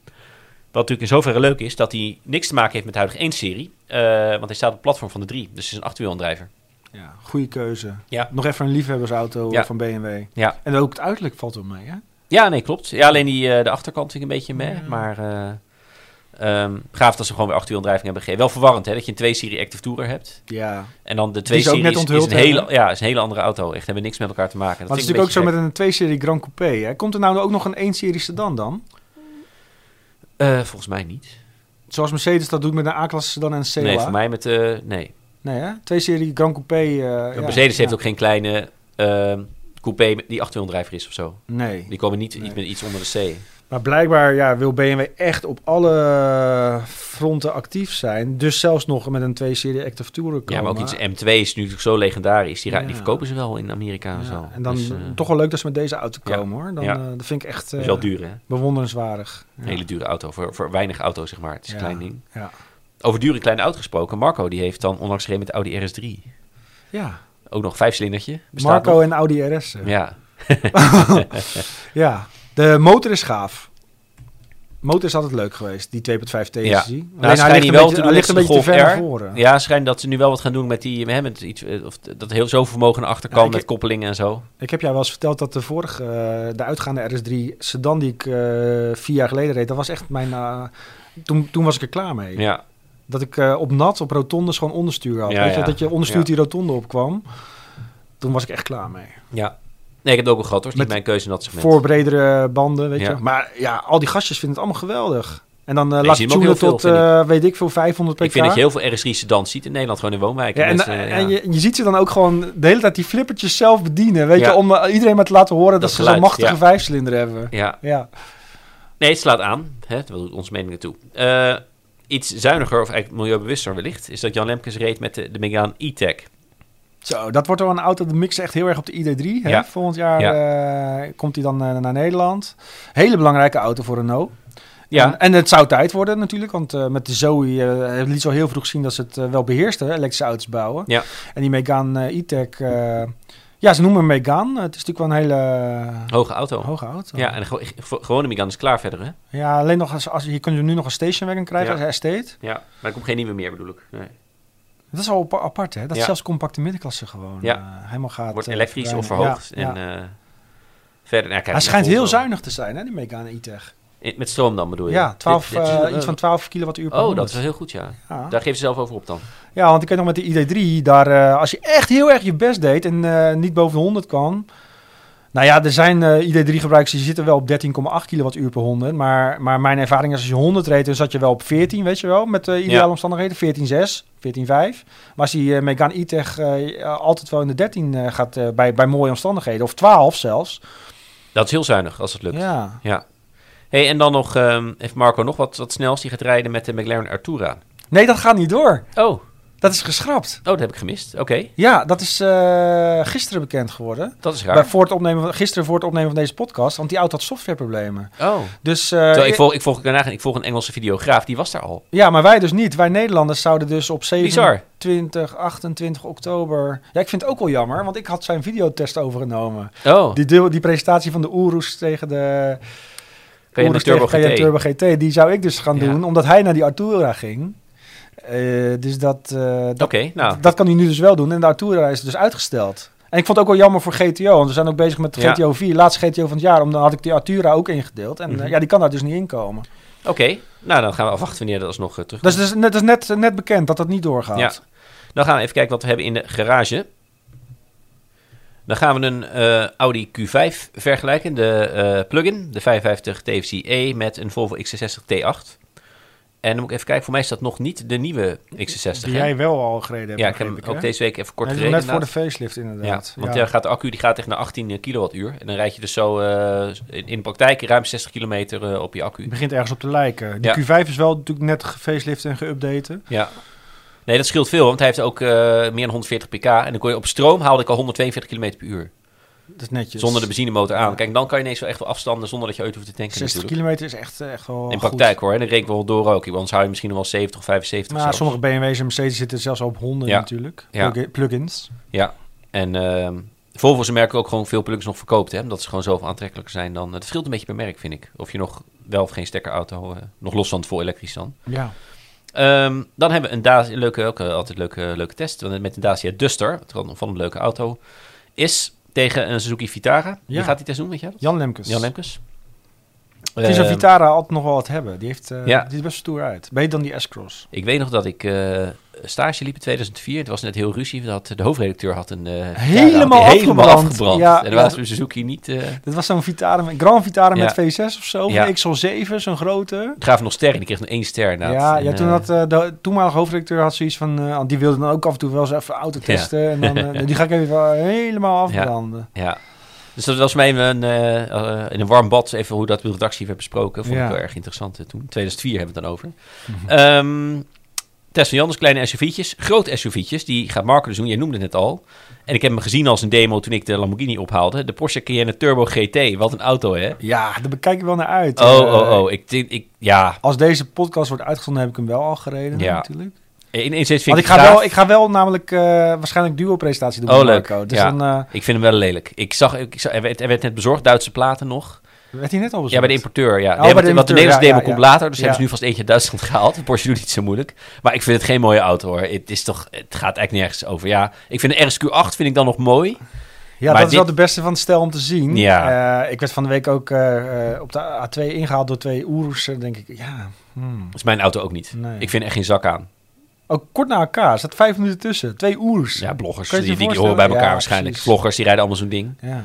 Wat natuurlijk in zoverre leuk is, dat hij niks te maken heeft met de huidige 1-serie. eh, want hij staat op het platform van de 3, dus het is een achterwielaandrijver. Ja, goede keuze. Ja. Nog even een liefhebbersauto Ja. van BMW. Ja. En ook het uiterlijk valt wel mee, hè? Ja, nee, klopt. Ja, alleen die, eh, de achterkant vind ik een beetje. Ja. Maar eh, ehm, gaaf dat ze gewoon weer achterwielaandrijving hebben gegeven. Wel verwarrend, hè, dat je een 2-serie Active Tourer hebt. Ja. En dan de Die is ook 2-serie net is, is, onthuld, een hele, ja, is een hele andere auto. Echt, hebben niks met elkaar te maken. Dat Maar het is natuurlijk ook zo met een 2-serie Grand Coupé, hè? Komt er nou ook nog een 1-serie sedan dan? Eh, volgens mij niet. Zoals Mercedes dat doet met een A-klasse en een CLA. Nee, voor mij met... eh nee. Nee, hè? 2-serie Grand Coupé. eh, ja, Mercedes heeft ook geen kleine coupé die achterwielaandrijver is of zo. Nee. Die komen niet, Nee. niet met iets onder de C. Maar blijkbaar ja, wil BMW echt op alle fronten actief zijn. Dus zelfs nog met een 2-serie Active Tourer komen. Ja, maar ook iets M2 is nu zo legendarisch. Die, Ja. die verkopen ze wel in Amerika en Ja, zo. En dan Dus, eh, toch wel leuk dat ze met deze auto komen, hoor. Dan, Ja. eh, dat vind ik echt eh, wel duur, hè? bewonderenswaardig. Ja. Een hele dure auto. Voor, voor weinig auto, zeg maar. Het is een klein ding. Ja. Over dure kleine auto gesproken. Marco, die heeft dan onlangs gereden met de Audi RS3. ja. Ook nog vijfcilindertje. Bestaat Marco nog. en Audi RS. eh. Ja, Ja, de motor is gaaf. motor is altijd leuk geweest, die 2.5 TSI. Ja. Alleen Nou, hij schijnt ligt een wel beetje, hij ligt een beetje te ver naar voren. ja, schijnt dat ze nu wel wat gaan doen met die... Hè, met iets, eh, of dat heel zoveel vermogen achterkant Ja, ik met koppelingen en zo. Ik heb jou wel eens verteld dat de vorige, eh, de uitgaande RS3 sedan die ik eh, vier jaar geleden reed, dat was echt mijn... toen, toen was ik er klaar mee. Ja, Dat ik op nat, op rotondes gewoon onderstuur had. Ja, Weet je, ja. dat je onderstuurd Ja. die rotonde opkwam. Toen was ik echt klaar mee. ja. Nee, ik heb het ook al gehad hoor. Het is niet Met mijn keuze in dat segment. Voor bredere banden, weet Ja. je. Maar ja, al die gastjes vinden het allemaal geweldig. En dan eh laat heel veel, tot, eh, weet ik veel, 500 pk. Ik vind dat je heel veel RS3 sedans ziet in Nederland, gewoon in woonwijken. Ja, en, Mensen, en ja. je, je ziet ze dan ook gewoon de hele tijd die flippertjes zelf bedienen. Weet Ja. je, om eh, iedereen maar te laten horen dat, Dat ze zo'n machtige vijfcilinder hebben. ja. Ja. Nee, het slaat aan. Hè? Dat doet onze mening naartoe. Eh, iets zuiniger, of eigenlijk milieubewuster wellicht, is dat Jan Lemkes reed met de, de Megane E-Tech. Zo, dat wordt wel een auto, de mix echt heel erg op de ID3. Hè? Ja. Volgend jaar eh, komt hij dan eh, naar Nederland. Hele belangrijke auto voor Renault. Ja. En, en het zou tijd worden natuurlijk, want eh, met de Zoe liet zo heel vroeg zien dat ze het wel beheersten, elektrische auto's bouwen. Ja. En die Megane E-Tech, ja, ze noemen hem Megane. Het is natuurlijk wel een hele Hoge auto. hoge auto. Ja, en de gewo- gewone Megane is klaar verder, hè? Ja, alleen nog als, als je kunt nu nog een stationwagon krijgen Ja. als estate. Ja, maar er komt geen nieuwe meer, bedoel ik. Nee. Dat is al apa- apart, hè? Dat Ja. zelfs compacte middenklasse gewoon Ja. eh, helemaal gaat. Wordt eh, elektrisch of verhoogd. Ja, en eh, verder, nou, Hij schijnt heel zuinig te zijn, hè, die Megane E-Tech. Met stroom dan, bedoel je? Ja, 12, Dit- dit is eh, een- iets van 12 kilowattuur per Oh, 100. dat is wel heel goed, ja. Daar geven ze zelf over op dan. Ja, want ik weet nog met de ID3, daar, als je echt heel erg je best deed en niet boven de 100 kwam. Nou ja, er zijn eh, ID3-gebruikers die zitten wel op 13,8 kilowattuur per 100. Maar, maar mijn ervaring is als je 100 reed, dan zat je wel op 14, weet je wel. Met de ideale Ja. omstandigheden, 14,6, 14,5. Maar als die eh, Megane E-Tech eh, altijd wel in de 13 eh, gaat bij, bij mooie omstandigheden, of 12 zelfs. Dat is heel zuinig, als het lukt. Ja, Ja. Hey, en dan nog, ehm, heeft Marco nog wat, wat snels. Die gaat rijden met de McLaren Artura. nee, dat gaat niet door. Oh, Dat is geschrapt. oh dat heb ik gemist. Oké, Ja, dat is eh, gisteren bekend geworden. dat is Bij raar. voor het opnemen van, gisteren voor het opnemen van deze podcast, want die auto had softwareproblemen. Oh. Dus, eh, Terwijl ik, volg, ik, volg, ik, ik volg een Engelse videograaf, die was daar al. ja, maar wij dus niet. Wij Nederlanders zouden dus op Bizar. 27, 28 oktober... Ja, ik vind het ook wel jammer, want ik had zijn videotest overgenomen. Oh, Die, die presentatie van de Urus tegen de Urus Turbo? Turbo GT, die zou ik dus gaan Ja. doen, omdat hij naar die Artura ging. Eh, dus dat, eh, dat, nou. dat kan hij nu dus wel doen. En de Artura is dus uitgesteld. En ik vond het ook wel jammer voor GTO, want we zijn ook bezig met Ja. GTO 4, laatste GTO van het jaar. Om, dan had ik die Artura ook ingedeeld. En Mhm. eh, ja, die kan daar dus niet in komen. Oké, nou dan gaan we afwachten wanneer dat alsnog uh, terug Dus het is net, is net, net bekend dat dat niet doorgaat. Ja. Dan gaan we even kijken wat we hebben in de garage. Dan gaan we een Audi Q5 vergelijken, de eh plug-in, de 55 TFSI-e met een Volvo XC60 T8. En dan moet ik even kijken, voor mij is dat nog niet de nieuwe XC60. Die hè? jij wel al gereden hebt. ja, ik heb hem ook deze week even kort gereden. net voor de inderdaad. facelift ja, inderdaad. want ja. gaat de accu die gaat echt naar 18 kilowattuur. En dan rijd je dus zo eh, in, in de praktijk ruim 60 kilometer eh, op je accu. Het begint ergens op te lijken. Die Ja. Q5 is wel natuurlijk net gefacelift en geüpdate. Ja, Nee, dat scheelt veel, want hij heeft ook eh, meer dan 140 pk. En dan kon je op stroom haalde ik al 142 km per uur. Dat is netjes. Zonder de benzinemotor aan. Kijk, dan kan je ineens wel echt wel afstanden zonder dat je ooit hoeft te tanken 60 natuurlijk. kilometer is echt, eh, echt wel In goed. praktijk hoor, dan reek ik wel door ook. Want Anders hou je misschien nog wel 70 of 75 Maar zelfs. sommige BMW's en Mercedes zitten zelfs op honden Ja. natuurlijk. Ja. Plug- Plugins. Ja, en ehm Volvo is een merk dat ook gewoon veel plugins nog verkoopt. Hè? Omdat ze gewoon zoveel aantrekkelijker zijn dan... Het verschilt een beetje per merk, vind ik. Of je nog wel of geen stekkerauto, eh, nog los van het vol elektrisch dan. Ja. Ehm, dan hebben we een, Dacia, een leuke, ook eh, altijd leuke, leuke test. Met de Dacia Duster, wat van een leuke auto, is tegen een Suzuki Vitara. Wie Ja. gaat die test doen, weet je dat? Jan Lemkes. Jan Lemkes. Vind zo'n Ehm, Vitara altijd nog wel wat hebben. Die, heeft, Ja. die is best stoer uit. Beter dan die S-Cross. Ik weet nog dat ik eh, stage liep in 2004. Het was net heel ruzie. Dat de hoofdredacteur had een... eh, Helemaal afgebrand. Ja, en daar ja. was Suzuki niet... Dit was zo'n Vitara, met- Grand Vitara Ja. met V6 of zo. Van XL7, zo'n grote. Ik gaf nog sterren. Die kreeg nog één ster. Ja, En, ja, toen had de toenmalige hoofdredacteur had zoiets van... die wilde dan ook af en toe wel eens even auto testen. En dan, die ga ik even helemaal afbranden. Ja. Dus dat was mij een, eh, eh, in een warm bad even hoe dat de redactie werd besproken. Vond Ja. ik wel erg interessant eh, toen. 2004 hebben we het dan over. Mhm. Ehm Tess van Jans, kleine SUV'tjes. Grote SUV'tjes, die gaat Marco dus doen. Jij noemde het net al. En ik heb hem gezien als een demo toen ik de Lamborghini ophaalde. De Porsche Cayenne Turbo GT. Wat een auto, hè? Ja, daar bekijk ik wel naar uit. Oh, oh, oh. Ik, ik, ja, Als deze podcast wordt uitgezonden, heb ik hem wel al gereden Ja. natuurlijk. Vind Want ik ik ga, wel, ik ga wel namelijk eh, waarschijnlijk duo-presentatie doen Oh, met leuk. Marco. Dus Ja. dan eh, Ik vind hem wel lelijk. Ik zag, ik zag er, werd, er werd net bezorgd, Duitse platen nog. werd hij net al bezorgd. Ja, bij de importeur, ja. Oh, nee, want, de want de importeur, Nederlandse ja, demo ja, komt later, dus hebben ze nu vast eentje uit Duitsland gehaald. Porsche doet niet zo moeilijk. Maar ik vind het geen mooie auto, hoor. Het, is toch, het gaat eigenlijk nergens over. Ja, ik vind de RSQ8 vind ik dan nog mooi. Ja, Maar dat is wel de beste van het stel om te zien. Ja. Eh, ik werd van de week ook eh, eh, op de A2 ingehaald door twee. Dan denk ik, ja... hmm, Dat is mijn auto ook niet. Nee. Ik vind er echt geen zak aan. Ook kort na elkaar. Staat vijf minuten tussen. Twee Oerus. Ja, bloggers, die, die, die horen bij elkaar Ja, waarschijnlijk. precies. Vloggers, die rijden allemaal zo'n ding. Ja.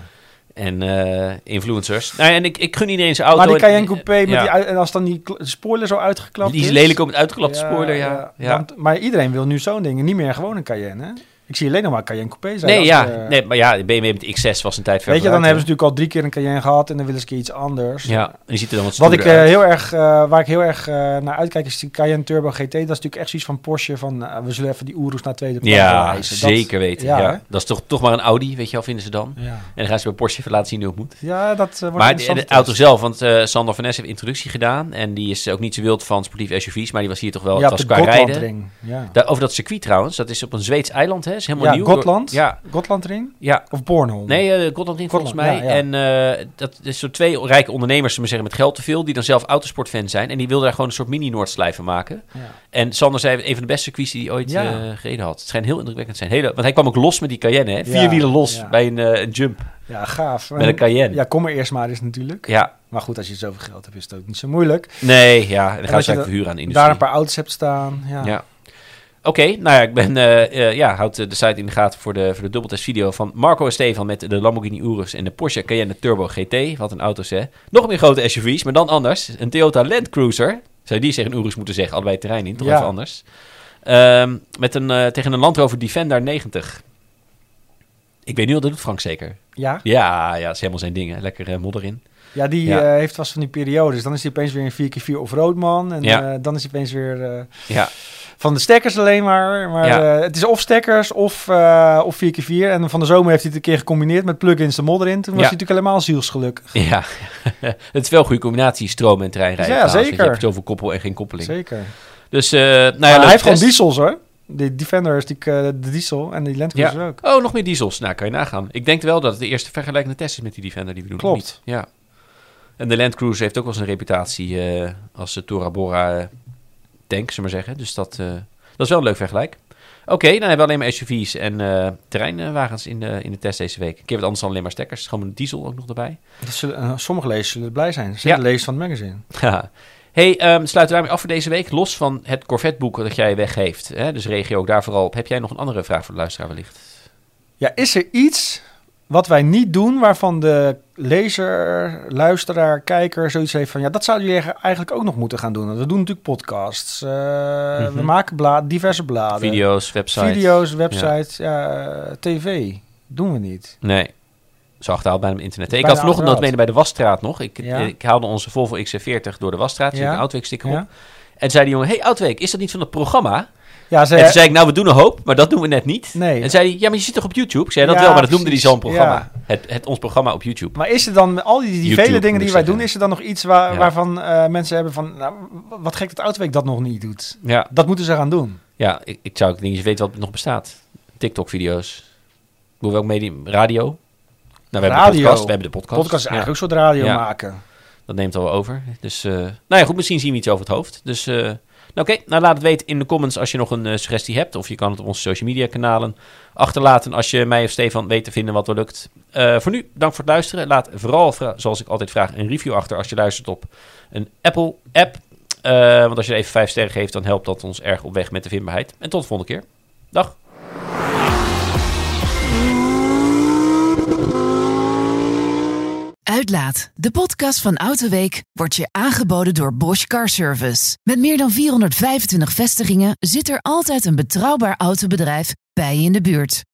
En eh, influencers. Nou, en ik, ik gun iedereen zijn auto. Maar die En- Cayenne Coupé, met ja. die, en als dan die spoiler zo uitgeklapt Die is is... lelijk op het uitgelapte spoiler, ja. ja. Maar iedereen wil nu zo'n ding. en Niet meer gewoon een Cayenne, hè? Ik zie alleen nog maar Cayenne Coupé zijn. Nee, ja. eh, nee, maar ja, de BMW met de X6 was een tijd ver Weet je, dan hebben ze natuurlijk al drie keer een Cayenne gehad... en dan willen ze een keer iets anders. Ja, en die ziet er dan wat Wat ik eh, heel erg, eh, waar ik heel erg naar uitkijk is die Cayenne Turbo GT. Dat is natuurlijk echt zoiets van Porsche. Van we zullen even die Oeroes naar tweede plaats Ja. Dat- zeker weten. ja? Dat is toch, toch maar een Audi, weet je wel, vinden ze dan. Ja, En dan gaan ze bij Porsche even laten zien hoe het moet. ja dat wordt Maar de, auto zelf, want Sander van Ness heeft introductie gedaan. En die is ook niet zo wild van sportieve SUV's, maar die was hier toch wel, Ja, het was qua rijden. Ja. Daar, over dat circuit trouwens, dat is op een Zweeds eiland, hè? Is helemaal ja, nieuw. Gotland? Ja, Gotlandring? ja. Of Bornholm? Nee, eh Gotlandring volgens mij. Gotland, ja, ja. En eh, dat is zo twee rijke ondernemers, we zeggen, met geld te veel, die dan zelf autosportfan zijn. En die wilden daar gewoon een soort mini-Noordslijven maken. Ja. En Sander zei, een van de beste circuits die hij ooit eh, gereden had. Het schijnt heel indrukwekkend te zijn. Hele, want hij kwam ook los met die Cayenne, hè? Vier wielen los bij een, een jump Ja, gaaf. met een Cayenne. Ja, kom er eerst maar eens natuurlijk. Ja, Maar goed, als je zoveel geld hebt, is het ook niet zo moeilijk. nee, ja. En dan als ze je eigenlijk verhuren aan de industrie. Daar een paar auto's hebt staan. Ja. Oké, nou ja, ik ben, eh, ja, houd eh, de site in de gaten voor de, voor de dubbeltest video van Marco en Stefan met de Lamborghini Urus en de Porsche Cayenne Turbo GT. Wat een auto's, hè. Nog meer grote SUV's, maar dan anders. Een Toyota Land Cruiser. Zou die zeggen Urus moeten zeggen, allebei terrein in, toch Ja. even anders. Ehm, met een, tegen een Land Rover Defender 90. Ik weet nu al, dat doet Frank zeker. Ja? Ja, ja, dat is helemaal zijn ding, hè. Lekker modder in. Ja, die Ja. heeft vast van die periodes. Dan is hij opeens weer een 4x4 off-road man. En Ja. dan is hij opeens weer Ja, van de stekkers alleen maar. Maar Ja. eh, het is of stekkers of, eh, of 4x4. En van de zomer heeft hij het een keer gecombineerd met plugins de modder in. Toen was Ja. hij natuurlijk helemaal zielsgelukkig. ja. het is wel een goede combinatie, stroom en terreinrijden. Ja, zeker. Je hebt zoveel koppel en geen koppeling. Zeker. Dus, eh nou ja, hij heeft gewoon diesels hoor. Die Defender is die, de diesel en die Land Cruiser ook. Oh, nog meer diesels. Nou, kan je nagaan. Ik denk wel dat het de eerste vergelijkende test is met die Defender die we doen. Klopt. niet? Ja. En de Land Cruiser heeft ook wel een reputatie als de Tora Bora tank, zullen we maar zeggen. Dus dat, eh, dat is wel een leuk vergelijk. Oké, dan hebben we alleen maar SUV's en eh, terreinwagens in de, in de test deze week. Een keer wat anders dan alleen maar stekkers. Gewoon een diesel ook nog erbij. Dat zullen, eh, sommige lezers zullen blij zijn. Zeker Ja. de lezers van het magazine. Hey, ehm, sluiten we daarmee af voor deze week. Los van het Corvette-boek dat jij weggeeft. Hè? Dus reageer ook daar vooral op. Heb jij nog een andere vraag voor de luisteraar wellicht? Ja, is er iets wat wij niet doen waarvan de lezer, luisteraar, kijker zoiets heeft van... ja, dat zouden jullie eigenlijk ook nog moeten gaan doen. Want we doen natuurlijk podcasts. eh, Mhm. We maken bla diverse bladen. Video's, websites? Video's, websites, ja. tv. Doen we niet. Nee. Zo achterhaald bij hem internet. Ik had vanochtend achterhaald. mede bij de wasstraat nog. Ik, Ja. ik haalde onze Volvo XC40 door de wasstraat. Zit Ja. een Outweek sticker op. En zei die jongen, hey Outweek, is dat niet van het programma? Ja, ze, En toen zei ik, nou, we doen een hoop, maar dat doen we net niet. Nee. En zei hij, ja, maar je zit toch op YouTube? Ik zei dat Ja, wel, maar dat noemde hij precies. zo'n programma. Ja. Het, het, ons programma op YouTube. Maar is er dan, al die, die YouTube, vele dingen die wij zeggen. doen, is er dan nog iets waar, Ja. waarvan eh, mensen hebben van, nou, wat gek dat Autoweek dat nog niet doet. Ja, Dat moeten ze gaan doen. ja ik, ik zou ook niet eens weten wat er nog bestaat. TikTok-video's. Hoe welk medium? Radio? Nou, we hebben de Radio. podcast. We hebben de podcast. Podcast is eigenlijk ook een soort radio maken. dat neemt al over. Dus, eh, nou ja, goed, misschien zien we iets over het hoofd. Dus, eh, nou, oké. Nou, laat het weten in de comments als je nog een eh, suggestie hebt. Of je kan het op onze social media kanalen achterlaten als je mij of Stefan weet te vinden wat er lukt. Eh, voor nu, dank voor het luisteren. Laat vooral, zoals ik altijd vraag, een review achter als je luistert op een Apple-app. Eh, want als je er even vijf sterren geeft, dan helpt dat ons erg op weg met de vindbaarheid. En tot de volgende keer. Dag. Uitlaat, de podcast van Autoweek, wordt je aangeboden door Bosch Car Service. Met meer dan 425 vestigingen zit er altijd een betrouwbaar autobedrijf bij je in de buurt.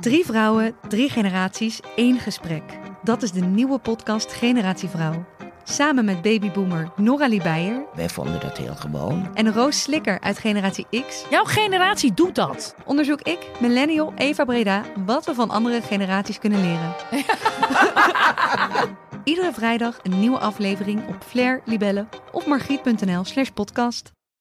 Drie vrouwen, drie generaties, één gesprek. Dat is de nieuwe podcast Generatie Vrouw. Samen met babyboomer Noralie Beijer Wij vonden dat heel gewoon. en Roos Slikker uit Generatie X Jouw generatie doet dat. onderzoek ik, millennial Eva Breda, wat we van andere generaties kunnen leren. Iedere vrijdag een nieuwe aflevering op Flair, Libelle of margriet.nl slash podcast.